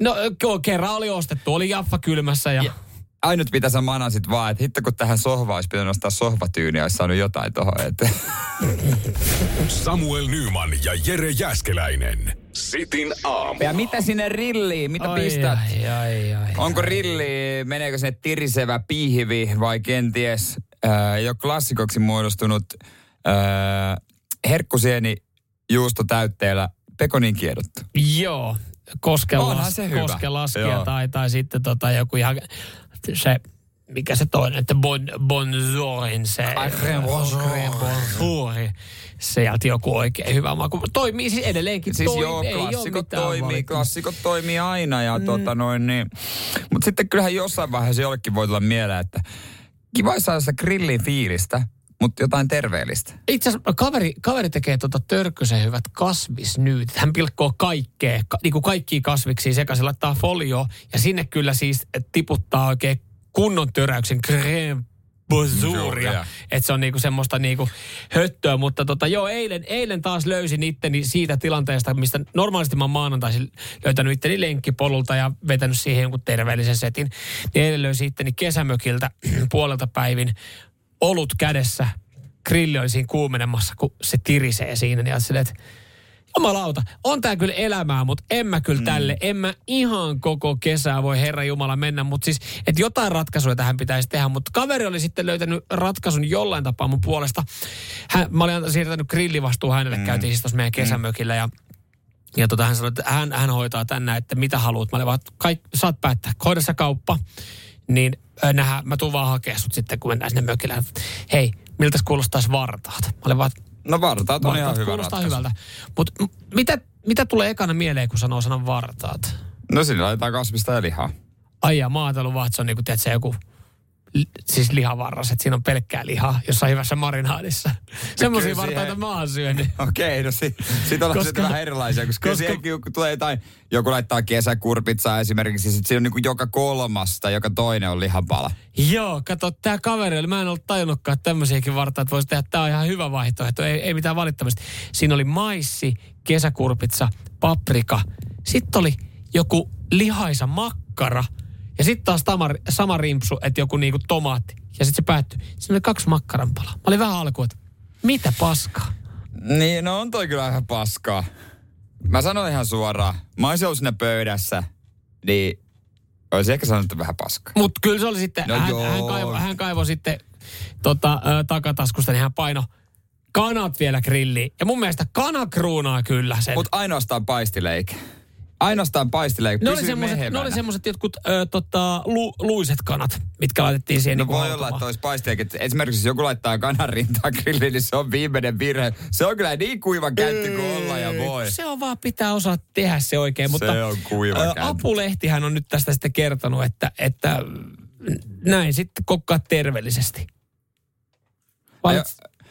No kerran oli ostettu, oli Jaffa kylmässä ja, Ja ainut mitä sä manasit vaan, että hitto kun tähän sohvaan olisi pitänyt nostaa sohvatyyniä, olisi saanut jotain tohon eteen. Samuel Nyman ja Jere Jäskeläinen. Sitin aamu. Ja mitä sinne rilliin? Mitä ai, pistät? ai, ai, ai, Onko rilli, meneekö sinne tirisevä piihivi vai kenties äh, jo klassikoksi muodostunut äh, herkkusieni juusto täytteellä pekonin kiedottu? Joo, koske, Onhan las, se hyvä. koske tai, tai sitten tota joku ihan se, mikä se toinen, että bon, bonzourin se. Bonjour. bonjour. Sieltä joku oikein hyvä maku. Toimii siis edelleenkin. Siis toimii, joo, klassikot toimii, klassikot toimii aina ja mm. tota noin niin. Mutta sitten kyllähän jossain vaiheessa jollekin voi tulla mieleen, että kiva saada sitä grillin fiilistä, mutta jotain terveellistä. Itse asiassa kaveri, kaveri tekee tuota törkkösen hyvät kasvisnyyt. Hän pilkkoo kaikkea, ka, niin kuin kaikkia kasviksia sekaisin, laittaa folio ja sinne kyllä siis tiputtaa oikein kunnon töräyksen crème bonjouria. Joo, Että se on niinku semmoista niinku höttöä, mutta tota, joo, eilen, eilen taas löysin itteni siitä tilanteesta, mistä normaalisti mä oon maanantaisin löytänyt itteni lenkkipolulta ja vetänyt siihen jonkun terveellisen setin. Niin eilen löysin itteni kesämökiltä puolelta päivin olut kädessä, grilli oli siinä kuumenemassa, kun se tirisee siinä. Niin ajattelin, että jumalauta, on tää kyllä elämää, mutta en mä kyllä tälle, en mä ihan koko kesää voi Herra Jumala mennä, mutta siis, että jotain ratkaisuja tähän pitäisi tehdä, mutta kaveri oli sitten löytänyt ratkaisun jollain tapaa mun puolesta. Hän, mä olin siirtänyt grillivastuu hänelle, käytiin siis tuossa meidän kesämökillä ja ja tota, hän sanoi, että hän, hän hoitaa tänne, että mitä haluat. Mä olin vaan, kaik, saat päättää, hoida kauppa, niin ö, nähdään, mä tuun vaan hakemaan sut sitten, kun mennään sinne mökille. Hei, miltä kuulostaisi vartaat? Mä olin vaan, No vartaat on ihan vartaat hyvä kuulostaa ratkaisu. hyvältä. Mutta mitä, mitä tulee ekana mieleen, kun sanoo sanan vartaat? No sinne laitetaan kasvista ja lihaa. Ai ja maatelu vaan, että se on niinku, tiedätkö, joku siis lihavarras, että siinä on pelkkää lihaa jossain hyvässä marinaadissa. Semmoisia kyllä vartaita siihen- mä oon syönyt. Okei, no sit, sit ollaan Koska- vähän erilaisia, koska, koska- siihen, kun tulee jotain, joku laittaa kesäkurpitsaa esimerkiksi, sit siinä on niinku joka kolmas tai joka toinen on lihanpala. Joo, kato, tämä kaveri oli, mä en ollut tajunnutkaan, että tämmöisiäkin vartaat voisi tehdä. Tämä on ihan hyvä vaihtoehto, ei, ei mitään valittamista. Siinä oli maissi, kesäkurpitsa, paprika. Sitten oli joku lihaisa makkara. Ja sitten taas sama, sama rimpsu, että joku niinku tomaatti. Ja sitten se päättyi. Siinä oli kaksi makkaranpalaa. Mä olin vähän alkuun, että mitä paskaa? Niin, no on toi kyllä ihan paskaa. Mä sanon ihan suoraan. Mä olisin ollut siinä pöydässä, niin olisi ehkä sanottu vähän paskaa. Mutta kyllä se oli sitten, No hän, joo. hän, kaivo, hän kaivo sitten tota, ö, takataskusta, niin hän paino kanat vielä grilliin. Ja mun mielestä kana kruunaa kyllä sen. Mutta ainoastaan paistileike. Ainoastaan paistileike. ne oli Pysyy semmoiset, ne oli semmoiset jotkut ö, tota, lu, luiset kanat, mitkä laitettiin siihen No niin voi olla, että olisi paistileike. Esimerkiksi jos joku laittaa kanan rintaan grilliin, niin se on viimeinen virhe. Se on kyllä niin kuiva kätti kuin olla ja voi. Se on vaan pitää osaa tehdä se oikein. Mutta, Se on kuiva ö. Apulehtihän on nyt tästä sitten kertonut, että, että näin sitten kokkaa terveellisesti. Vai,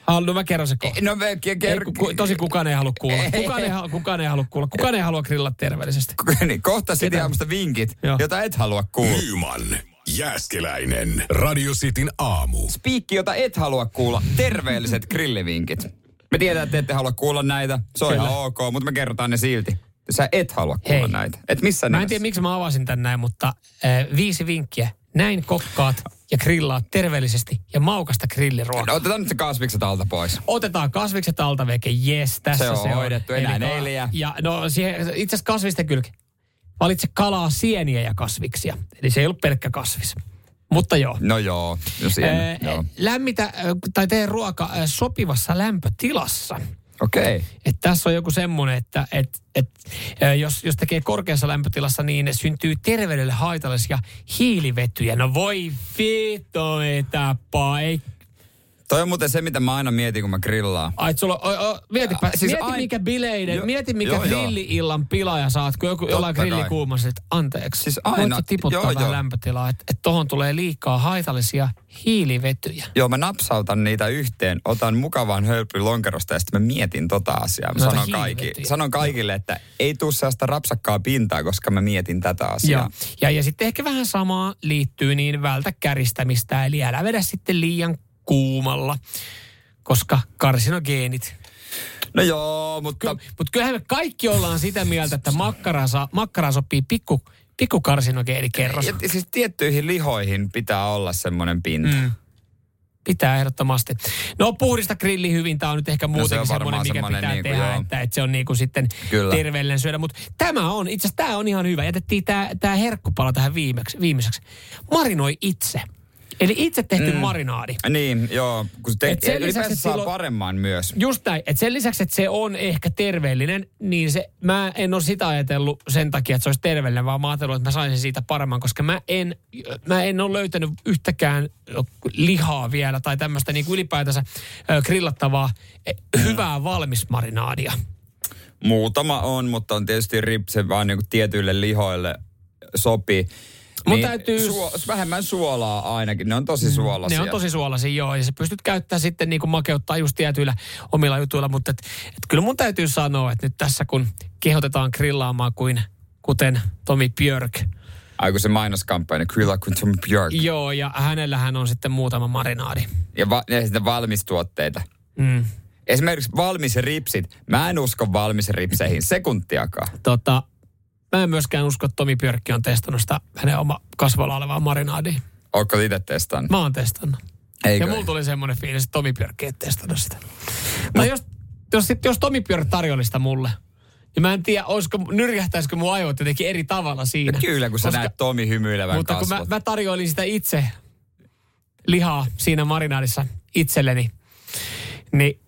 no mä kerron se kohta. No me ke- Ei, ku, ku, tosi kukaan ei halua kuulla. Ei. Kukaan ei, halua- kukaan ei halua kuulla. Kukaan ei halua grillata terveellisesti. niin, kohta sitten aamusta vinkit, Joo. jota et halua kuulla. Nyman, Jääskeläinen. Radio Cityn aamu. Spiikki, jota et halua kuulla. Terveelliset grillivinkit. Me tiedetään, että ette halua kuulla näitä. Se on Kyllä. ihan ok, mutta me kerrotaan ne silti. Sä et halua kuulla Hei. näitä. Et missä Mä en tiedä, miksi mä avasin tän näin, mutta äh, viisi vinkkiä. Näin kokkaat ja grillaat terveellisesti ja maukasta grilliruokaa. No, otetaan nyt se kasvikset alta pois. Otetaan kasvikset alta veke, jes, tässä Se on se on. hoidettu, enää Eli neljä. Ja no siihen, itse asiassa kasvisten kylki. Valitse kalaa, sieniä ja kasviksia. Eli se ei ollut pelkkä kasvis. Mutta joo. No joo, no siinä, Ee, joo. lämmitä tai tee ruoka sopivassa lämpötilassa. Okei. Et tässä on joku semmoinen, että et, et, jos, jos tekee korkeassa lämpötilassa, niin syntyy terveydelle haitallisia hiilivetyjä. No voi vittu, ei Toi on muuten se, mitä mä aina mietin, kun mä grillaan. Ai, sulla, o, o, mietipä, Siis mieti ai- mikä bileiden, Jo- mieti mikä joo, joo. grilli-illan pilaaja saat, kun joku, jollain kai. grillikuumassa, että anteeksi, Siis voitko aina- tiputtaa joo, vähän joo. lämpötilaa, että et tohon tulee liikaa haitallisia hiilivetyjä. Joo, mä napsautan niitä yhteen, otan mukavan hölpyn lonkerosta ja sitten mä mietin tota asiaa. Mä Noita sanon, kaikki, sanon kaikille, että ei tuu sellaista rapsakkaa pintaa, koska mä mietin tätä asiaa. Ja, ja, ja sitten ehkä vähän samaa liittyy, niin vältä käristämistä, eli älä vedä sitten liian kuumalla, koska karsinogeenit. No joo, mutta... Mutta kyllähän me kaikki ollaan sitä mieltä, että makkara, saa, makkara sopii pikku, pikku karsinogeenikkerros. Ja, siis tiettyihin lihoihin pitää olla semmoinen pinta. Mm. Pitää ehdottomasti. No puhdista grilli hyvin, tämä on nyt ehkä muutenkin on semmoinen, varmaan mikä semmoinen pitää niinku, tehdä, joo. että, että se on niinku sitten Kyllä. terveellinen syödä. Mutta tämä on, itse asiassa tämä on ihan hyvä. Jätettiin tämä, tämä herkkupala tähän viimeksi, viimeiseksi. Marinoi itse. Eli itse tehty mm. marinaadi. Niin, joo. Kun se te- Et sen lisäksi, että saa silloin- paremman myös. Just näin. Että sen lisäksi, että se on ehkä terveellinen, niin se, mä en ole sitä ajatellut sen takia, että se olisi terveellinen, vaan mä ajatellut, että mä saisin siitä paremman, koska mä en, mä en ole löytänyt yhtäkään lihaa vielä tai tämmöistä niin kuin ylipäätänsä grillattavaa eh, hyvää valmismarinaadia. Muutama on, mutta on tietysti ripse vaan niin tietyille lihoille sopii. Mun Niin täytyy- Suo, vähemmän suolaa ainakin. Ne on tosi suolaisia. Ne on tosi suolaisia, joo, ja sä pystyt käyttämään sitten niin kuin makeuttaa just tietyillä omilla jutuilla, mutta et, et kyllä mun täytyy sanoa, että nyt tässä kun kehotetaan grillaamaan kuin kuten Tomi Björk, Ai kun se mainoskampanja, Grilla kuin Tom Björk. Joo, ja hänellähän on sitten muutama marinaadi. Ja, va- ja sitten valmistuotteita. Mm. Esimerkiksi valmis ripsit. Mä en usko valmis ripseihin sekuntiakaan. Tota, mä en myöskään usko, että Tomi Björkki on testannut sitä hänen oma kasvalla olevaa marinaadia. Ootko itse testannut? Mä oon testannut. Eikö? Ja mulla tuli semmoinen fiilis, että Tomi Björkki ei testannut sitä. Tai jos, jos, sit- jos Tomi Björk tarjoili sitä mulle, niin mä en tiedä, olisiko, nyrjähtäisikö mun aivot jotenkin eri tavalla siinä. Kyllä, kun sä Koska- näet Tomi hymyilevän Mutta kun mä, kasvot. mä tarjoilin sitä itse lihaa siinä marinaadissa itselleni, niin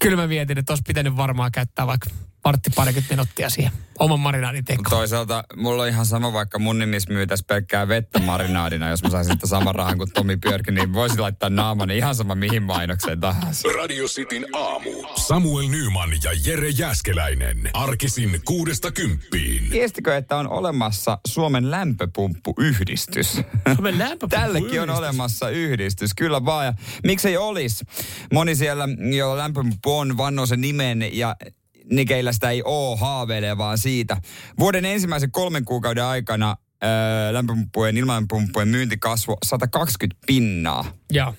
kyllä mä mietin, että olisi pitänyt varmaan käyttää vaikka vartti parikymmentä minuuttia siihen oman marinaadin tekoon. Toisaalta mulla on ihan sama, vaikka mun nimissä myytäisi pelkkää vettä marinaadina, jos mä saisin sitä saman rahan kuin Tomi Björk, niin voisin laittaa naamani ihan sama mihin mainokseen tahansa. Radio Cityn aamu. Samuel Nyman ja Jere Jäskeläinen. Arkisin kuudesta kymppiin. Tiestikö, että on olemassa Suomen lämpöpumppuyhdistys? Suomen lämpöpumppu Tällekin on olemassa yhdistys, kyllä vaan. Ja miksei olisi? Moni siellä, jolla lämpöpumppu on, vannoo sen nimen ja ne, keillä sitä ei oo, haaveilee vaan siitä. Vuoden ensimmäisen kolmen kuukauden aikana öö, lämpöpumppujen, ilmanpumppujen myynti kasvoi 120 pinnaa. Joo.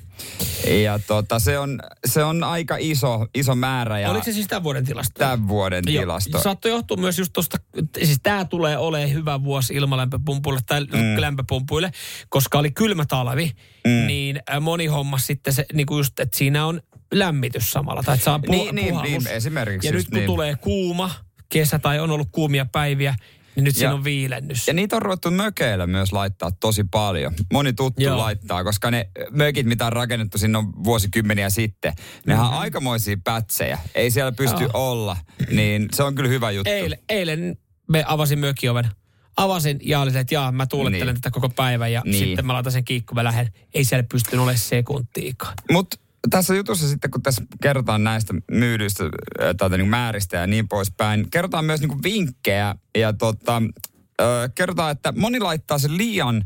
Ja tota, se, on, se on aika iso, iso määrä ja Oliko se siis tämän vuoden tilasto? tämän vuoden Joo. tilasto. Saattoi johtua myös just tuosta, siis tämä tulee olemaan hyvä vuosi ilmalämpöpumpuille tai mm. lämpöpumpuille, koska oli kylmä talvi, mm. niin moni homma sitten se, niin kuin just, että siinä on lämmitys samalla. Tai että saa pu- Niin, niin, puhallus. niin, esimerkiksi Ja nyt kun niin. tulee kuuma kesä tai on ollut kuumia päiviä, niin nyt siinä Ja- on viilennys. Ja niitä on ruvettu mökeillä myös laittaa tosi paljon. Moni tuttu Joo. Laittaa, koska ne mökit, mitä on rakennettu sinne on vuosikymmeniä sitten, nehän Mhm. on aikamoisia pätsejä. Ei siellä pysty Joo. olla. Niin se on kyllä hyvä juttu. Eilen, eilen me avasin mökioven. Avasin ja olin, että jaa, mä tuulettelen Niin. tätä koko päivän ja Niin. sitten mä laitan sen kiikku, mä lähden. Ei siellä pystynyt olemaan sekuntiikaan. Mutta tässä jutussa sitten, kun tässä kerrotaan näistä myydyistä äh, tai niin määristä ja niin poispäin, kerrotaan myös niin vinkkejä ja tota, äh, kerrotaan, että moni laittaa sen liian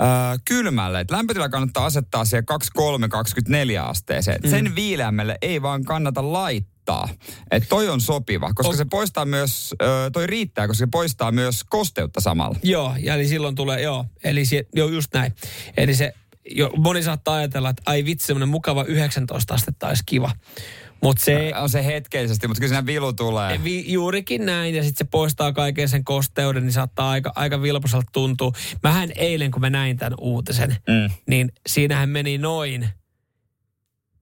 äh, kylmälle. Et lämpötila kannattaa asettaa siihen 23-24 asteeseen. Mm. Sen viileämmälle ei vaan kannata laittaa. Et toi on sopiva, koska O- se poistaa myös, äh, toi riittää, koska se poistaa myös kosteutta samalla. Joo, ja eli silloin tulee, joo, eli se, joo, just näin. Eli se, jo, moni saattaa ajatella, että ai vitsi, semmoinen mukava 19 astetta olisi kiva. Mutta se, On se hetkellisesti, mutta kyllä siinä vilu tulee. Vi, juurikin näin, ja sitten se poistaa kaiken sen kosteuden, niin saattaa aika, aika vilposalta tuntua. Mähän eilen, kun mä näin tämän uutisen, Mm. niin siinähän meni noin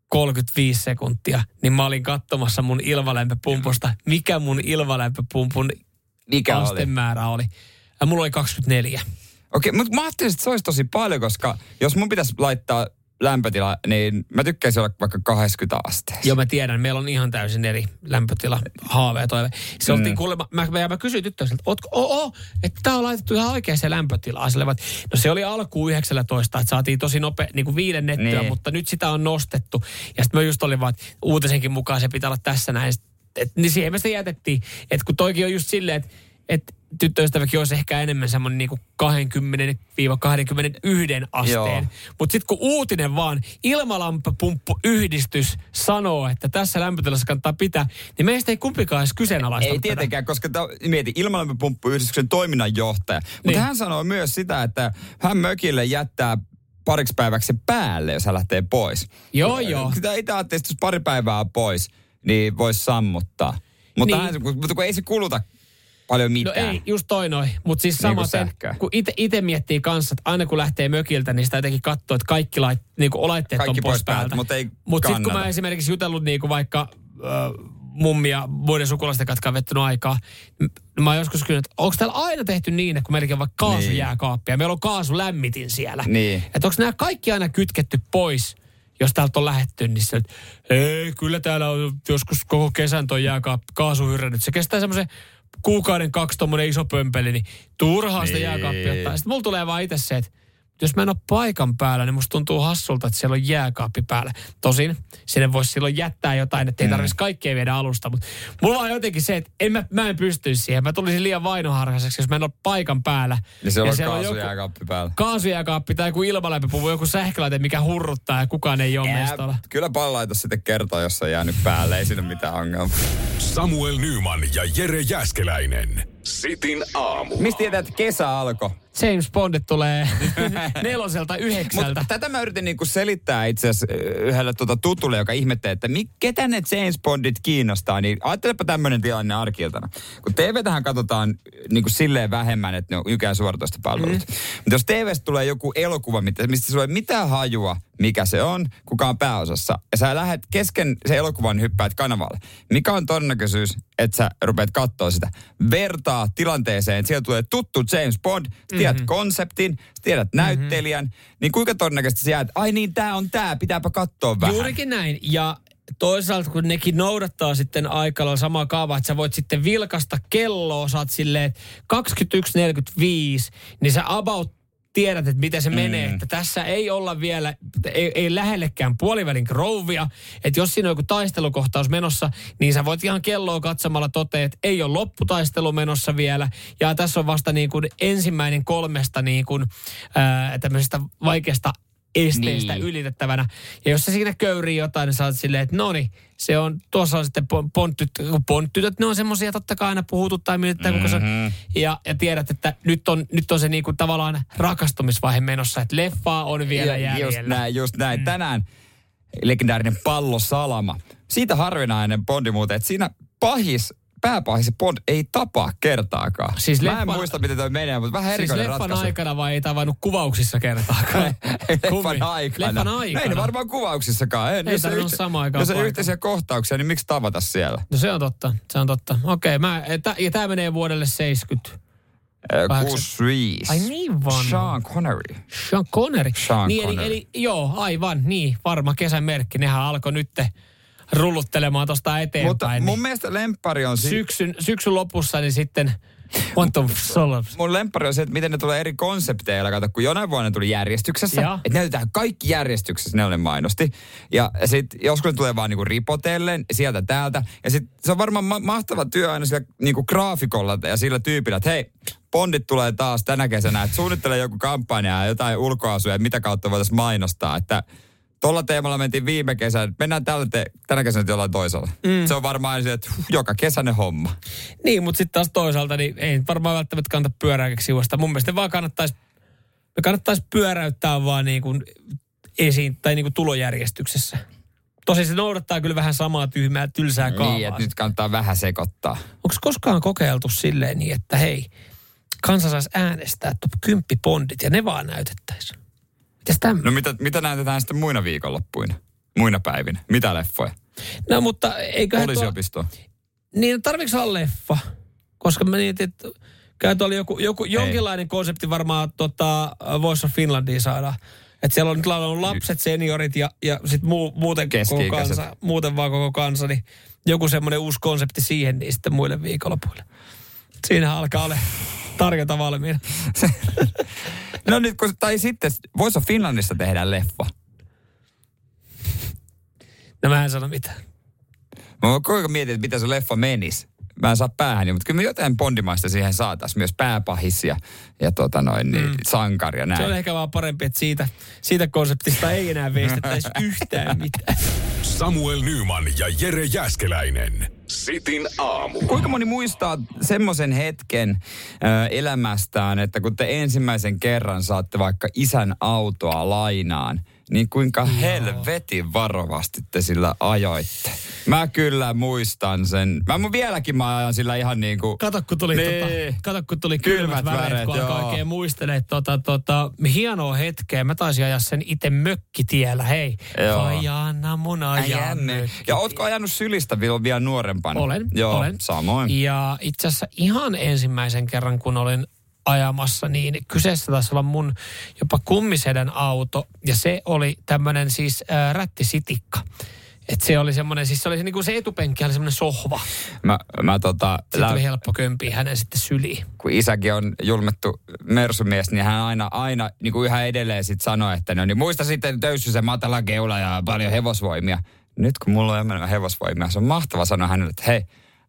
35 sekuntia, niin mä olin katsomassa mun ilmalämpöpumpusta, mikä mun ilmalämpöpumpun Mikä oli? astemäärä oli. Ja mulla oli 24. Okei, mutta mä ajattelin, että se olisi tosi paljon, koska jos mun pitäisi laittaa lämpötila, niin mä tykkäisin olla vaikka 80 asteessa. Joo, mä tiedän. Meillä on ihan täysin eri lämpötila, haave toive. Se mm. oltiin kuulemma, mä, mä, mä kysyin tyttöystävältä, että ootko, oo, oo, että tää on laitettu ihan oikeaan lämpötilaan. Sille, vaan, no se oli alkuun 19, että saatiin tosi nopea, niin kuin viidennettyä, Niin. mutta nyt sitä on nostettu. Ja sitten mä just olin vaan, että uutisenkin mukaan se pitää olla tässä näin. Et, niin siihen me sitä jätettiin. Että kun toikin on just silleen, että et tyttöystäväkin olisi ehkä enemmän semmoinen niinku 20-21 asteen. Mutta sitten kun uutinen vaan, ilmalampapumppuyhdistys sanoo, että tässä lämpötilassa kannattaa pitää, niin meistä ei kumpikaan edes kyseenalaista. Ei tietenkään, koska tämä, mieti, ilmalämpöpumppuyhdistyksen toiminnanjohtaja. Mutta Niin. hän sanoo myös sitä, että hän mökille jättää pariksi päiväksi päälle, jos hän lähtee pois. Joo, joo. Sitä itse ajattelin, että pari päivää pois, niin voisi sammuttaa. Mutta, Niin. hän, mutta kun ei se kuluta paljon No mitään. ei, just toi noin. Mutta siis Niin kuin samaten, sähköä. kun itse miettii kanssa, että aina kun lähtee mökiltä, niin sitä jotenkin katsoo, että kaikki lait, niinku laitteet Kaikki on pois päältä, päältä. mutta ei Mut sitten kun mä esimerkiksi jutellut niinku vaikka äh, mummia muiden sukulaisten kanssa, on vettänyt aikaa, niin mä oon joskus kysynyt, että onko täällä aina tehty niin, että kun meilläkin on vaikka kaasujääkaappi ja meillä on kaasulämmitin siellä. Niin. Että onko nämä kaikki aina kytketty pois, jos täältä on lähetty, niin se, että ei, kyllä täällä on joskus koko kesän toi jääkaappi, kaasuhyrrännyt. Se kestää semmoisen kuukauden kaksi tommonen iso pömpeli, niin turhaa sitä Niin. jääkaappia ottaa. Sitten mulla tulee vaan itse se, että jos mä en ole paikan päällä, niin musta tuntuu hassulta, että siellä on jääkaappi päällä. Tosin sinne voisi silloin jättää jotain, että ei Mm. tarvitsisi kaikkea viedä alusta. Mutta mulla on jotenkin se, että en mä, mä en pystyisi siihen. Mä tulisin liian vainoharhaiseksi, jos mä en ole paikan päällä. Niin siellä on siellä joku- kaasujääkaappi päällä. kaasujääkaappi tai joku ilmalämpöpuvu, joku sähkölaite, mikä hurruttaa ja kukaan ei ole mestolla. Kyllä pallaita sitten kertoo, jos on jäänyt päälle. Ei siinä mitään ongelmaa. Samuel Nyman ja Jere Jäskeläinen. Sitin aamu. Mistä tietää, että kesä alkoi? James Bondit tulee neloselta yhdeksältä. Mutta tätä mä yritin niinku selittää itse asiassa yhdelle tuota tutulle, joka ihmettelee, että mi, ketä ne James Bondit kiinnostaa. Niin ajattelepa tämmöinen tilanne arkiltana. Kun TV-tähän katsotaan niinku silleen vähemmän, että ne on nykyään suoratoista palvelut. Mm. Mutta jos TVstä tulee joku elokuva, mistä sulla ei mitään hajua, mikä se on, kuka on pääosassa, ja sä lähdet kesken se elokuvan hyppäät kanavalle. Mikä on todennäköisyys, että sä rupeat katsoa sitä? Vertaa tilanteeseen, että sieltä tulee tuttu James Bond, sä tiedät mm-hmm. konseptin, tiedät näyttelijän, niin kuinka todennäköisesti sä jäät, ai niin, tää on tää, pitääpä katsoa vähän. Juurikin näin. Ja toisaalta kun nekin noudattaa sitten aika lailla samaa kaavaa, että sä voit sitten vilkasta kelloa, saat silleen että 21.45, niin sä about tiedät, että miten se mm. menee. Että tässä ei olla vielä, ei, ei lähellekään puolivälin krouvia. Että jos siinä on joku taistelukohtaus menossa, niin sä voit ihan kelloa katsomalla totea, että ei ole lopputaistelu menossa vielä. Ja tässä on vasta niin kuin ensimmäinen kolmesta niin kuin, ää, tämmöisestä vaikeasta esteistä Niin. ylitettävänä. Ja jos se siinä köyrii jotain, niin sä oot silleen, että no niin, se on, tuossa on sitten pon- ponttyt, ponttytöt, ne on semmoisia totta kai aina puhututtaa, mietitään, kuka se. Mhm. Ja, ja tiedät, että nyt on, nyt on se niinku tavallaan rakastumisvaihe menossa, että leffaa on vielä Ja jäljellä. Just näin, just näin. Mm. Tänään legendaarinen pallosalama. Siitä harvinainen Bondi muuten, että siinä pahis pääpahis ja Bond ei tapaa kertaakaan. Siis Mä en leffan- muista, miten toi menee, mutta vähän Siis erikoinen leffan ratkaisu. aikana vai ei tavannut kuvauksissa kertaakaan? leffan aikana. Leffan aikana. Ei ne varmaan kuvauksissakaan. Ei, Ei jos on tarvinnut samaan aikaan Jos on yhteisiä kohtauksia, niin miksi tavata siellä? No se on totta, se on totta. Okei, mä, tä, ja tämä menee vuodelle 70. Ö, Kahdeksan- 65. Ai niin vanha. Sean Connery. Sean Connery. Sean niin, Connery. Eli, eli, joo, aivan, niin, varma kesän merkki. Nehän alkoi nyt rulluttelemaan tuosta eteenpäin. Mutta mun niin mielestä lemppari on... Si- syksyn, syksyn lopussa, niin sitten the Solos. mun lemppari on se, että miten ne tulee eri konsepteilla. Kato, kun jonain vuonna tuli järjestyksessä. Että näytetään kaikki järjestyksessä, ne oli mainosti. Ja sitten joskus ne tulee vaan niinku ripotellen sieltä täältä. Ja sitten se on varmaan ma- mahtava työ aina sillä niinku graafikolla ja sillä tyypillä, että hei, Bondit tulee taas tänä kesänä, että suunnittelee joku kampanja ja jotain ulkoasuja, mitä kautta voitaisiin mainostaa. Että Tuolla teemalla mentiin viime kesänä. Mennään tällä te- tänä kesänä jollain toisella. Mm. Se on varmaan se, että huh, joka kesäinen homma. Niin, mutta sitten taas toisaalta, niin ei varmaan välttämättä kannata pyörää keksiä Mun mielestä vaan kannattaisi, me kannattaisi pyöräyttää vaan niin kuin esiin, tai niin kuin tulojärjestyksessä. Tosi se noudattaa kyllä vähän samaa tyhmää, tylsää kaavaa. Niin, että nyt kannattaa vähän sekoittaa. Onko koskaan kokeiltu silleen niin, että hei, kansa saisi äänestää top 10 bondit ja ne vaan näytettäisiin? Mitäs tämmöinen? No mitä, mitä näytetään sitten muina viikonloppuina? Muina päivinä? Mitä leffoja? No, mutta eiköhän tuo, Poliisiopisto. niin tarviiko olla leffa? Koska mä mietin, että kyllä tuolla joku, joku jonkinlainen konsepti varmaan tota, Voice of Finlandia saada. Että siellä on nyt laulannut lapset, seniorit ja, ja sitten muu, muuten koko kansa, muuten vaan koko kansa, niin joku semmoinen uusi konsepti siihen, niin sitten muille viikonlopuille. Siinähän alkaa olla tarjota valmiina. No nyt, kun, tai sitten Voice of Finlandista tehdään leffa. No mä en sano mitään. Mä koko ajan mietin, että miten se leffa menisi. Mä en saa päähäni, mutta kyllä me jotain bondimaista siihen saataisiin. Myös pääpahis ja, ja tota noin, niin, mm. sankari ja näin. Se on ehkä vaan parempi, että siitä, siitä konseptista ei enää veistettäisi yhtään mitään. Samuel Nyman ja Jere Jäskeläinen. Sitin aamu. Kuinka moni muistaa semmoisen hetken ö, elämästään, että kun te ensimmäisen kerran saatte vaikka isän autoa lainaan, niin kuinka helvetin varovasti te sillä ajoitte? Mä kyllä muistan sen. Mä mun vieläkin mä ajan sillä ihan niin kuin... Kato, kun tuli, Niin. tota, kato, kun tuli kylmät, Kylmät väreet, väreet, kun alkoi joo. oikein muistelee tota, tota, hienoa hetkeä. Mä taisin ajaa sen itse mökkitiellä, hei. Joo. Ajanna mun ajan Ja ootko ajanut sylistä vielä, vielä nuorempana? Olen, Joo, olen. samoin. Ja itse asiassa ihan ensimmäisen kerran, kun olin ajamassa, niin kyseessä taisi olla mun jopa kummiseden auto. Ja se oli tämmöinen siis äh, rättisitikka. Et se oli semmoinen, siis se oli se, niin kuin se etupenkki oli semmoinen sohva. Mä, mä tota, Sitten oli helppo kömpiä hänen sitten syliin. kun isäkin on julmettu mersumies, niin hän aina, aina niin kuin yhä edelleen sit sanoi, että no niin muista sitten töyssysen matala keula ja paljon hevosvoimia. Nyt kun mulla on enemmän hevosvoimia, se on mahtava sanoa hänelle, että hei,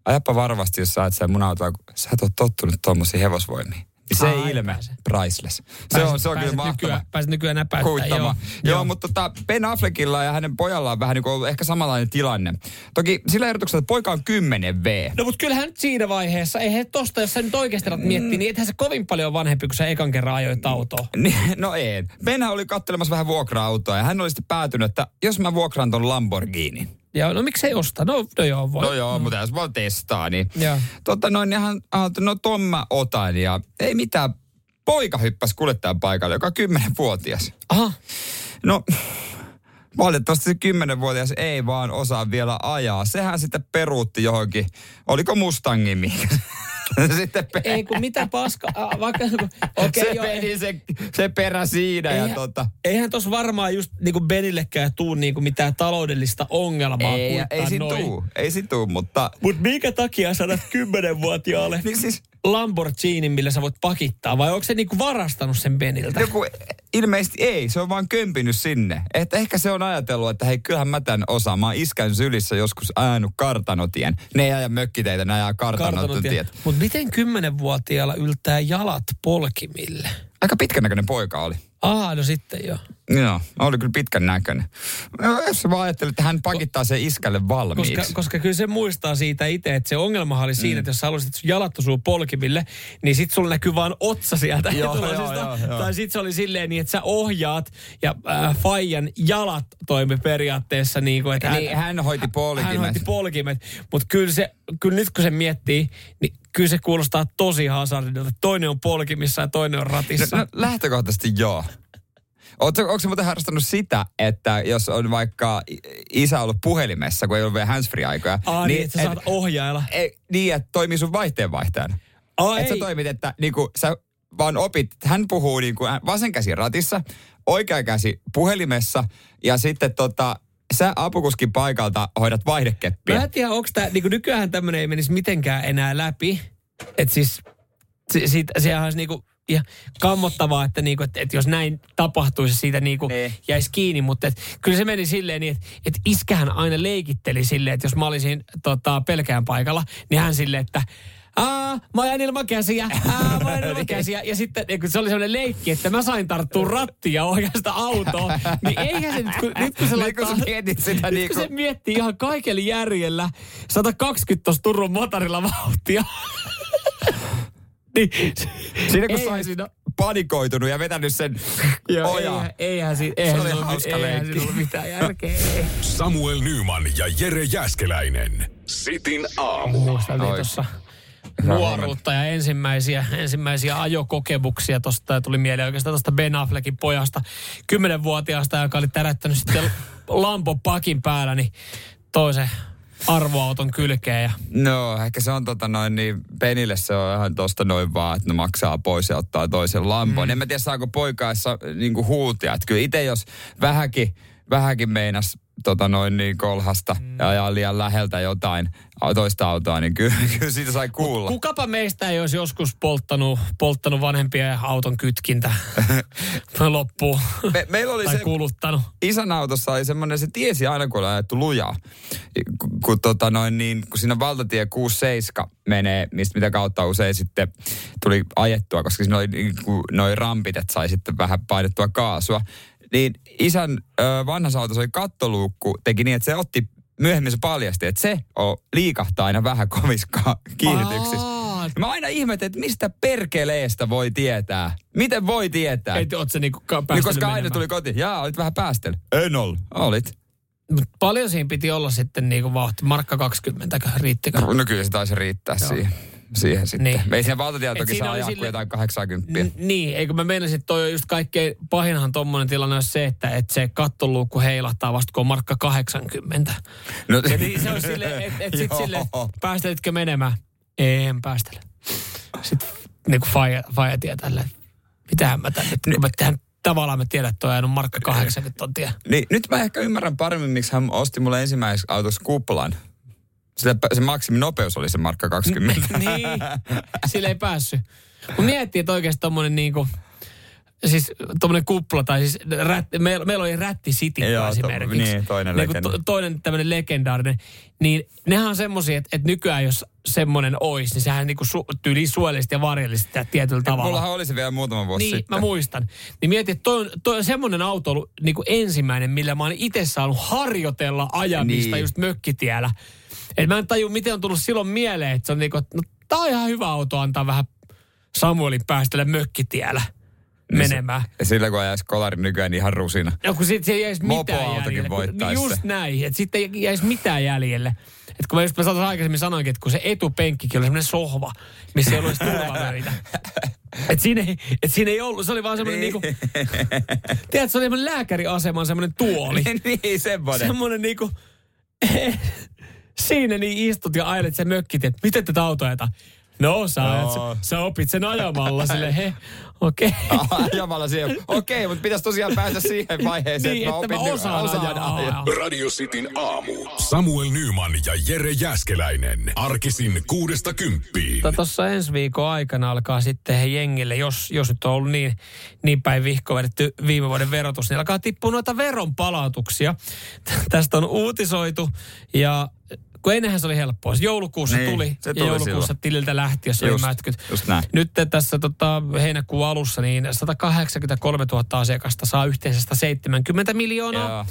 ajappa varovasti, jos sä ajat sen mun autoa, kun sä et ole tottunut tuommoisiin hevosvoimiin. Niin se Ai, ilme, pääse. priceless. Se on, se on kyllä mahtava. Nykyään, pääset nykyään näpäyttää, joo. Joo, joo, mutta tota, Ben Affleckilla ja hänen pojallaan on vähän niin kuin ehkä samanlainen tilanne. Toki sillä erotuksella, että poika on 10 V. No mutta kyllähän nyt siinä vaiheessa, ei he tosta, jos sä nyt oikeasti alat miettiä, niin ethän se kovin paljon vanhempi, kun sä ekan kerran ajoit autoa. Niin, no ei. Benhän oli kattelemassa vähän vuokra-autoa ja hän oli sitten päätynyt, että jos mä vuokraan ton Lamborghini. Ja no miksei osta? No, no joo, voi. No joo, mutta jos vaan testaa, niin... Joo. Tota noin, hän ajatteli, no ton mä otan ja ei mitään. Poika hyppäsi kuljettajan paikalle, joka on 10-vuotias. Aha, No, valitettavasti se 10-vuotias ei vaan osaa vielä ajaa. Sehän sitten peruutti johonkin, oliko Mustangin mikä? Sitten pe- ei kun mitä paska, ah, vaikka, okei se, okay, joo, meni se, se perä siinä ja Eihän- tota... Eihän tos varmaan just niinku Benillekään tuu niinku mitään taloudellista ongelmaa Ei, ei siinä noin. tuu, ei siinä tuu, mutta... Mut minkä takia sanat kymmenenvuotiaalle Niin siis Lamborghini, millä sä voit pakittaa? Vai onko se niinku varastanut sen Beniltä? joku, ilmeisesti ei, se on vaan kömpinyt sinne. Että ehkä se on ajatellut, että hei, kyllähän mä tän osaan. Mä oon iskän sylissä joskus ajanut kartanotien. Ne ei aja mökkiteitä, ne ajaa kartanotiet. Mutta miten kymmenenvuotiaalla yltää jalat polkimille? Aika pitkänäköinen poika oli. Aa, no sitten joo. Joo, oli kyllä pitkän näköinen. No, jos sä vaan että hän pakittaa sen iskälle valmiiksi. Koska, koska kyllä se muistaa siitä itse, että se ongelma oli siinä, mm. että jos sä haluaisit, jalat osuu polkimille, niin sit sulla näkyy vaan otsa sieltä Joo, joo, joo, joo. Tai sit se oli silleen niin, että sä ohjaat ja äh, Fajan jalat toimi periaatteessa niin kuin, että Niin, hän hoiti polkimet. Hän hoiti polkimet. Mutta kyllä, se, kyllä nyt kun se miettii, niin kyllä se kuulostaa tosi hazardilta. Toinen on polkimissa ja toinen on ratissa. No, lähtökohtaisesti joo. Oletko, onko se muuten harrastanut sitä, että jos on vaikka isä ollut puhelimessa, kun ei ollut vielä handsfree-aikoja. Aa, niin, että sä saat ohjailla. ei, niin, että toimii sun vaihteen Aa, Että sä toimit, että niinku, sä vaan opit, hän puhuu niinku, vasen käsi ratissa, oikea käsi puhelimessa ja sitten tota, sä apukuskin paikalta hoidat vaihdekeppiä. Mä en tiedä, onko tämä, niin nykyään tämmöinen ei menisi mitenkään enää läpi. Että siis, si, siitä, sehän olisi niinku ihan kammottavaa, että, niinku, että, että jos näin tapahtuisi, siitä niinku Niin. jäisi kiinni. Mutta et, kyllä se meni silleen niin, että, että iskähän aina leikitteli silleen, että jos mä olisin tota, pelkään paikalla, niin hän silleen, että Aa, mä ajan ilman käsiä, aa, mä ajan ilman käsiä. Ja sitten niin kun se oli sellainen leikki, että mä sain tarttua rattia ja ohjaa sitä autoa. Niin eihän se nyt, kun, nyt kun se Niin kun sä mietit sitä nyt niinku- kun se miettii ihan kaikella järjellä 120 tuossa Turun motorilla vauhtia. Niin, Siinä kun olisit siinä- panikoitunut ja vetänyt sen Joo, ojaa. eihän, eihän, siinä, eihän, oli siinä ollut- hauska eihän siinä ollut mitään järkeä. Samuel Nyman ja Jere Jäskeläinen. Sitin aamu. Muisteltiin tuossa nuoruutta ja ensimmäisiä, ensimmäisiä ajokokemuksia. Tuosta tuli mieleen oikeastaan tuosta Ben Affleckin pojasta, kymmenenvuotiaasta, joka oli tärättänyt sitten Lambo pakin päällä, niin toisen arvoauton kylkeen. Ja No, ehkä se on tota noin, niin Penille se on ihan tosta noin vaan, että ne maksaa pois ja ottaa toisen lampon. Mm. En mä tiedä, saako poikaessa niin huutia. Että kyllä itse jos vähänkin, vähänkin meinas tota noin niin kolhasta mm. ja ajaa liian läheltä jotain toista autoa, niin kyllä, kyllä siitä sai kuulla. kukapa meistä ei olisi joskus polttanut, polttanut vanhempia auton kytkintä loppuun. Me, meillä oli tai se, kuluttanut. isän autossa oli semmoinen, se tiesi aina kun oli ajettu lujaa. Kun, kun, tota noin, niin, kun siinä valtatie 67 menee, mistä mitä kautta usein sitten tuli ajettua, koska siinä oli niin noin rampit, että sai sitten vähän painettua kaasua. Niin isän ö, vanhassa autossa oli kattoluukku, teki niin, että se otti myöhemmin se paljasti, että se on, liikahtaa aina vähän komiskaa kiihdytyksissä. Mä aina ihmetin, että mistä perkeleestä voi tietää? Miten voi tietää? Et, oot sä niinku Niin koska aina tuli kotiin. Jaa, olit vähän päästel. En ollut. Olit. Mut paljon siinä piti olla sitten niinku vauhti. Markka 20, riittikö? No kyllä se taisi riittää siihen, siihen sitten. Niin. Ei siinä valtatiellä Et toki siinä saa ajaa sille- jotain 80. N- niin, eikö mä meinasin, että toi on just kaikkein pahinhan tommonen tilanne on se, että, että se kattoluukku heilahtaa vasta kun on markka 80. No, Ja niin se on silleen, että et sit Joo. silleen, päästelitkö menemään? En päästele. Sitten niin kuin faija, faija tietää tälleen, että mitähän mä tänne, kun mä tehdään, tavallaan mä tiedän, että on markka 80 tontia. Niin, nyt mä ehkä ymmärrän paremmin, miksi hän osti mulle ensimmäisessä autossa kuplan. Se, se maksiminopeus oli se markka 20. niin, sille ei päässyt. Kun miettii, että oikeasti tommonen niinku, siis tommonen kupla, tai siis rät, meillä, meillä oli Rätti City Joo, to- esimerkiksi. niin, toinen Niinku legenda. to, toinen tämmöinen legendaarinen. Niin nehän on semmosia, että, että nykyään jos semmonen ois, niin sehän niinku su, tyyli suojellisesti ja varjellisesti tietyllä tavalla. Mullahan oli se vielä muutama vuosi Niin, sitten. mä muistan. Niin mietin, että toi on, toi on semmoinen auto ollut niin kuin ensimmäinen, millä mä oon itse saanut harjoitella ajamista Niin. just mökkitiellä. Et mä en taju, miten on tullut silloin mieleen, että se on niinku, no tää on ihan hyvä auto antaa vähän Samuelin päästellä mökkitiellä Niin menemään. Ja sillä kun ajaisi kolarin nykyään niin ihan rusina. Ja kun sit se ei jäisi mitään jäljelle. Kun- voittaisi Niin just näin, että sitten ei jäisi mitään jäljelle. Et kun mä just mä sanoin aikaisemmin sanoinkin, että kun se etupenkkikin oli semmoinen sohva, missä ei ollut edes turvavöitä. Et siinä, ei, et siinä ei ollut, se oli vaan semmoinen Niin. niinku, tiedätkö, se oli semmoinen lääkäriaseman semmoinen tuoli. niin, semmoinen. semmoinen niinku, siinä niin istut ja ajelet sen mökkit, että miten tätä autoa ajetaan? No, sä, Joo. sä, sä opit sen ajamalla sille, he, okei. Okay. Ajamalla siihen. Okei, mutta pitäisi tosiaan päästä siihen vaiheeseen, Niin, että mä että mä opin osaan ajaa. Radio Cityn aamu. Samuel Nyman ja Jere Jäskeläinen. Arkisin kuudesta kymppiin. Tuossa ensi viikon aikana alkaa sitten he jengille, jos, jos nyt on ollut niin, niin päin vihko vedetty viime vuoden verotus, niin alkaa tippua noita veronpalautuksia. Tästä on uutisoitu ja kun ennenhän se oli helppoa. Se joulukuussa Niin, tuli se ja tuli joulukuussa silloin. tililtä lähti, jos oli Just, mätkyt. just näin. Nyt tässä tota, heinäkuun alussa niin 183 000 asiakasta saa yhteensä 170 miljoonaa. Joo.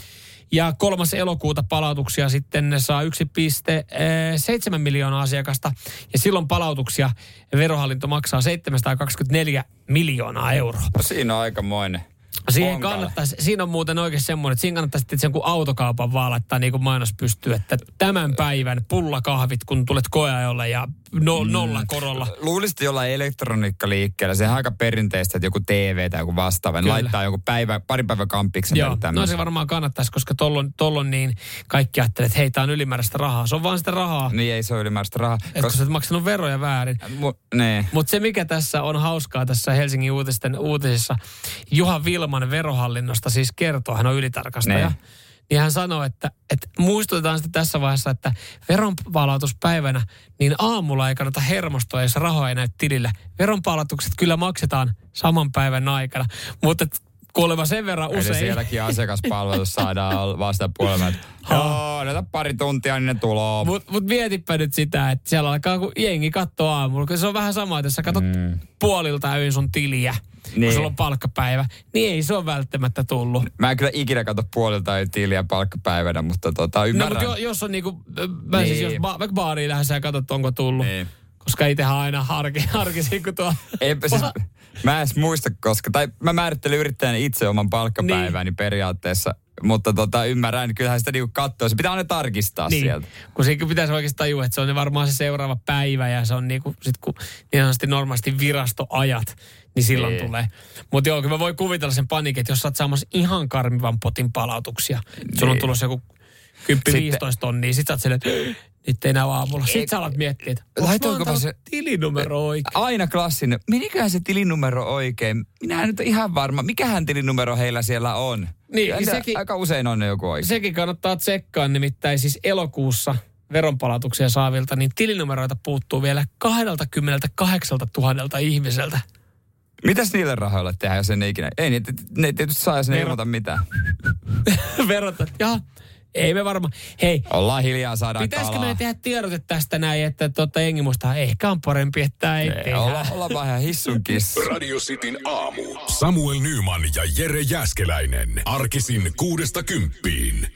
Ja kolmas elokuuta palautuksia sitten ne saa 1,7 miljoonaa asiakasta. Ja silloin palautuksia verohallinto maksaa 724 miljoonaa euroa. No siinä on aikamoinen. Siihen kannattaisi, siinä on muuten oikein semmoinen, että siinä kannattaisi sitten sen kun autokaupan vaan laittaa niin kuin mainos pystyy, että tämän päivän pullakahvit, kun tulet koeajolle ja no, nolla korolla. Luulisit että jollain elektroniikkaliikkeellä, se on aika perinteistä, että joku TV tai joku vastaava, ne Kyllä. laittaa joku päivä, pari päivän kampiksen Joo, no se varmaan kannattaisi, koska tollon, tollon niin kaikki ajattelee, että hei, tää on ylimääräistä rahaa. Se on vaan sitä rahaa, niin. Ei se ole ylimääräistä rahaa. että kun sä et maksanut veroja väärin. Mu, nee. Mutta se, mikä tässä on hauskaa tässä Helsingin uutisten uutisissa, Juha Vilman verohallinnosta siis kertoo, hän on ylitarkastaja. Niin. Niin hän sanoi, että, että muistutetaan sitten tässä vaiheessa, että veronpalautuspäivänä, niin aamulla ei kannata hermostua, jos rahoja ei näy tilillä. Veronpalautukset kyllä maksetaan saman päivän aikana, mutta kuulemma sen verran Eli usein. sielläkin asiakaspalvelus saadaan ol- vastapuolella, että joo, anneta pari tuntia, niin ne tuloo. Mutta mut mietipä nyt sitä, että siellä alkaa kun jengi katsoa aamulla, kun se on vähän sama, että sä katsot mm. puolilta öin sun tiliä, niin. kun Niin. sulla on palkkapäivä, niin ei se ole välttämättä tullut. Mä en kyllä ikinä katso puolilta ei tiliä palkkapäivänä, mutta tota, No ymmärrän. mutta jo, jos on niinku, mä niin. siis Niin. jos ba- vaikka baariin lähdössä ja katsot, onko tullut. Niin. Koska itsehän aina harki, harkisin, kun tuo... Eipä siis, mä en edes muista, koska, tai mä määrittelen yrittäjän itse oman palkkapäiväni niin. periaatteessa, mutta tota, ymmärrän, kyllähän sitä niinku katsoo. Se pitää aina tarkistaa niin, sieltä. kun siinä pitäisi oikeasti tajua, että se on varmaan se seuraava päivä ja se on niinku, sit kun niin sanotusti normaalisti virastoajat, niin silloin Niin. tulee. Mutta joo, kyllä mä voin kuvitella sen paniikin, että jos sä oot saamassa ihan karmivan potin palautuksia, niin. sulla on tulossa joku 10-15 tonnia, sit sä oot silleen, että nyt ei näy aamulla. Sitten sä alat miettiä, että Laitoinko se tilinumero oikein? Aina klassinen. Meniköhän se tilinumero oikein? Minä en nyt ihan varma. Mikähän tilinumero heillä siellä on? Niin, niin sekin- Aika usein on ne joku oikein. Sekin kannattaa tsekkaa, nimittäin siis elokuussa veronpalautuksia saavilta, niin tilinumeroita puuttuu vielä 28 000 ihmiseltä. Mitäs niille rahoille tehdään, jos ei ne ikinä... Ei ne ei tietysti saa, jos ne ei Verot- ilmoita mitään. Verota, ja ei me varmaan. Hei, Ollaan hiljaa, saadaan pitäisikö kalaa. me tehdä tiedote tästä näin, että tota jengi muistaa, ehkä on parempi, että ei, Ei, tehdä. olla, olla vähän ihan hissun kissu. Radio Cityn aamu. Samuel Nyman ja Jere Jäskeläinen. Arkisin kuudesta kymppiin.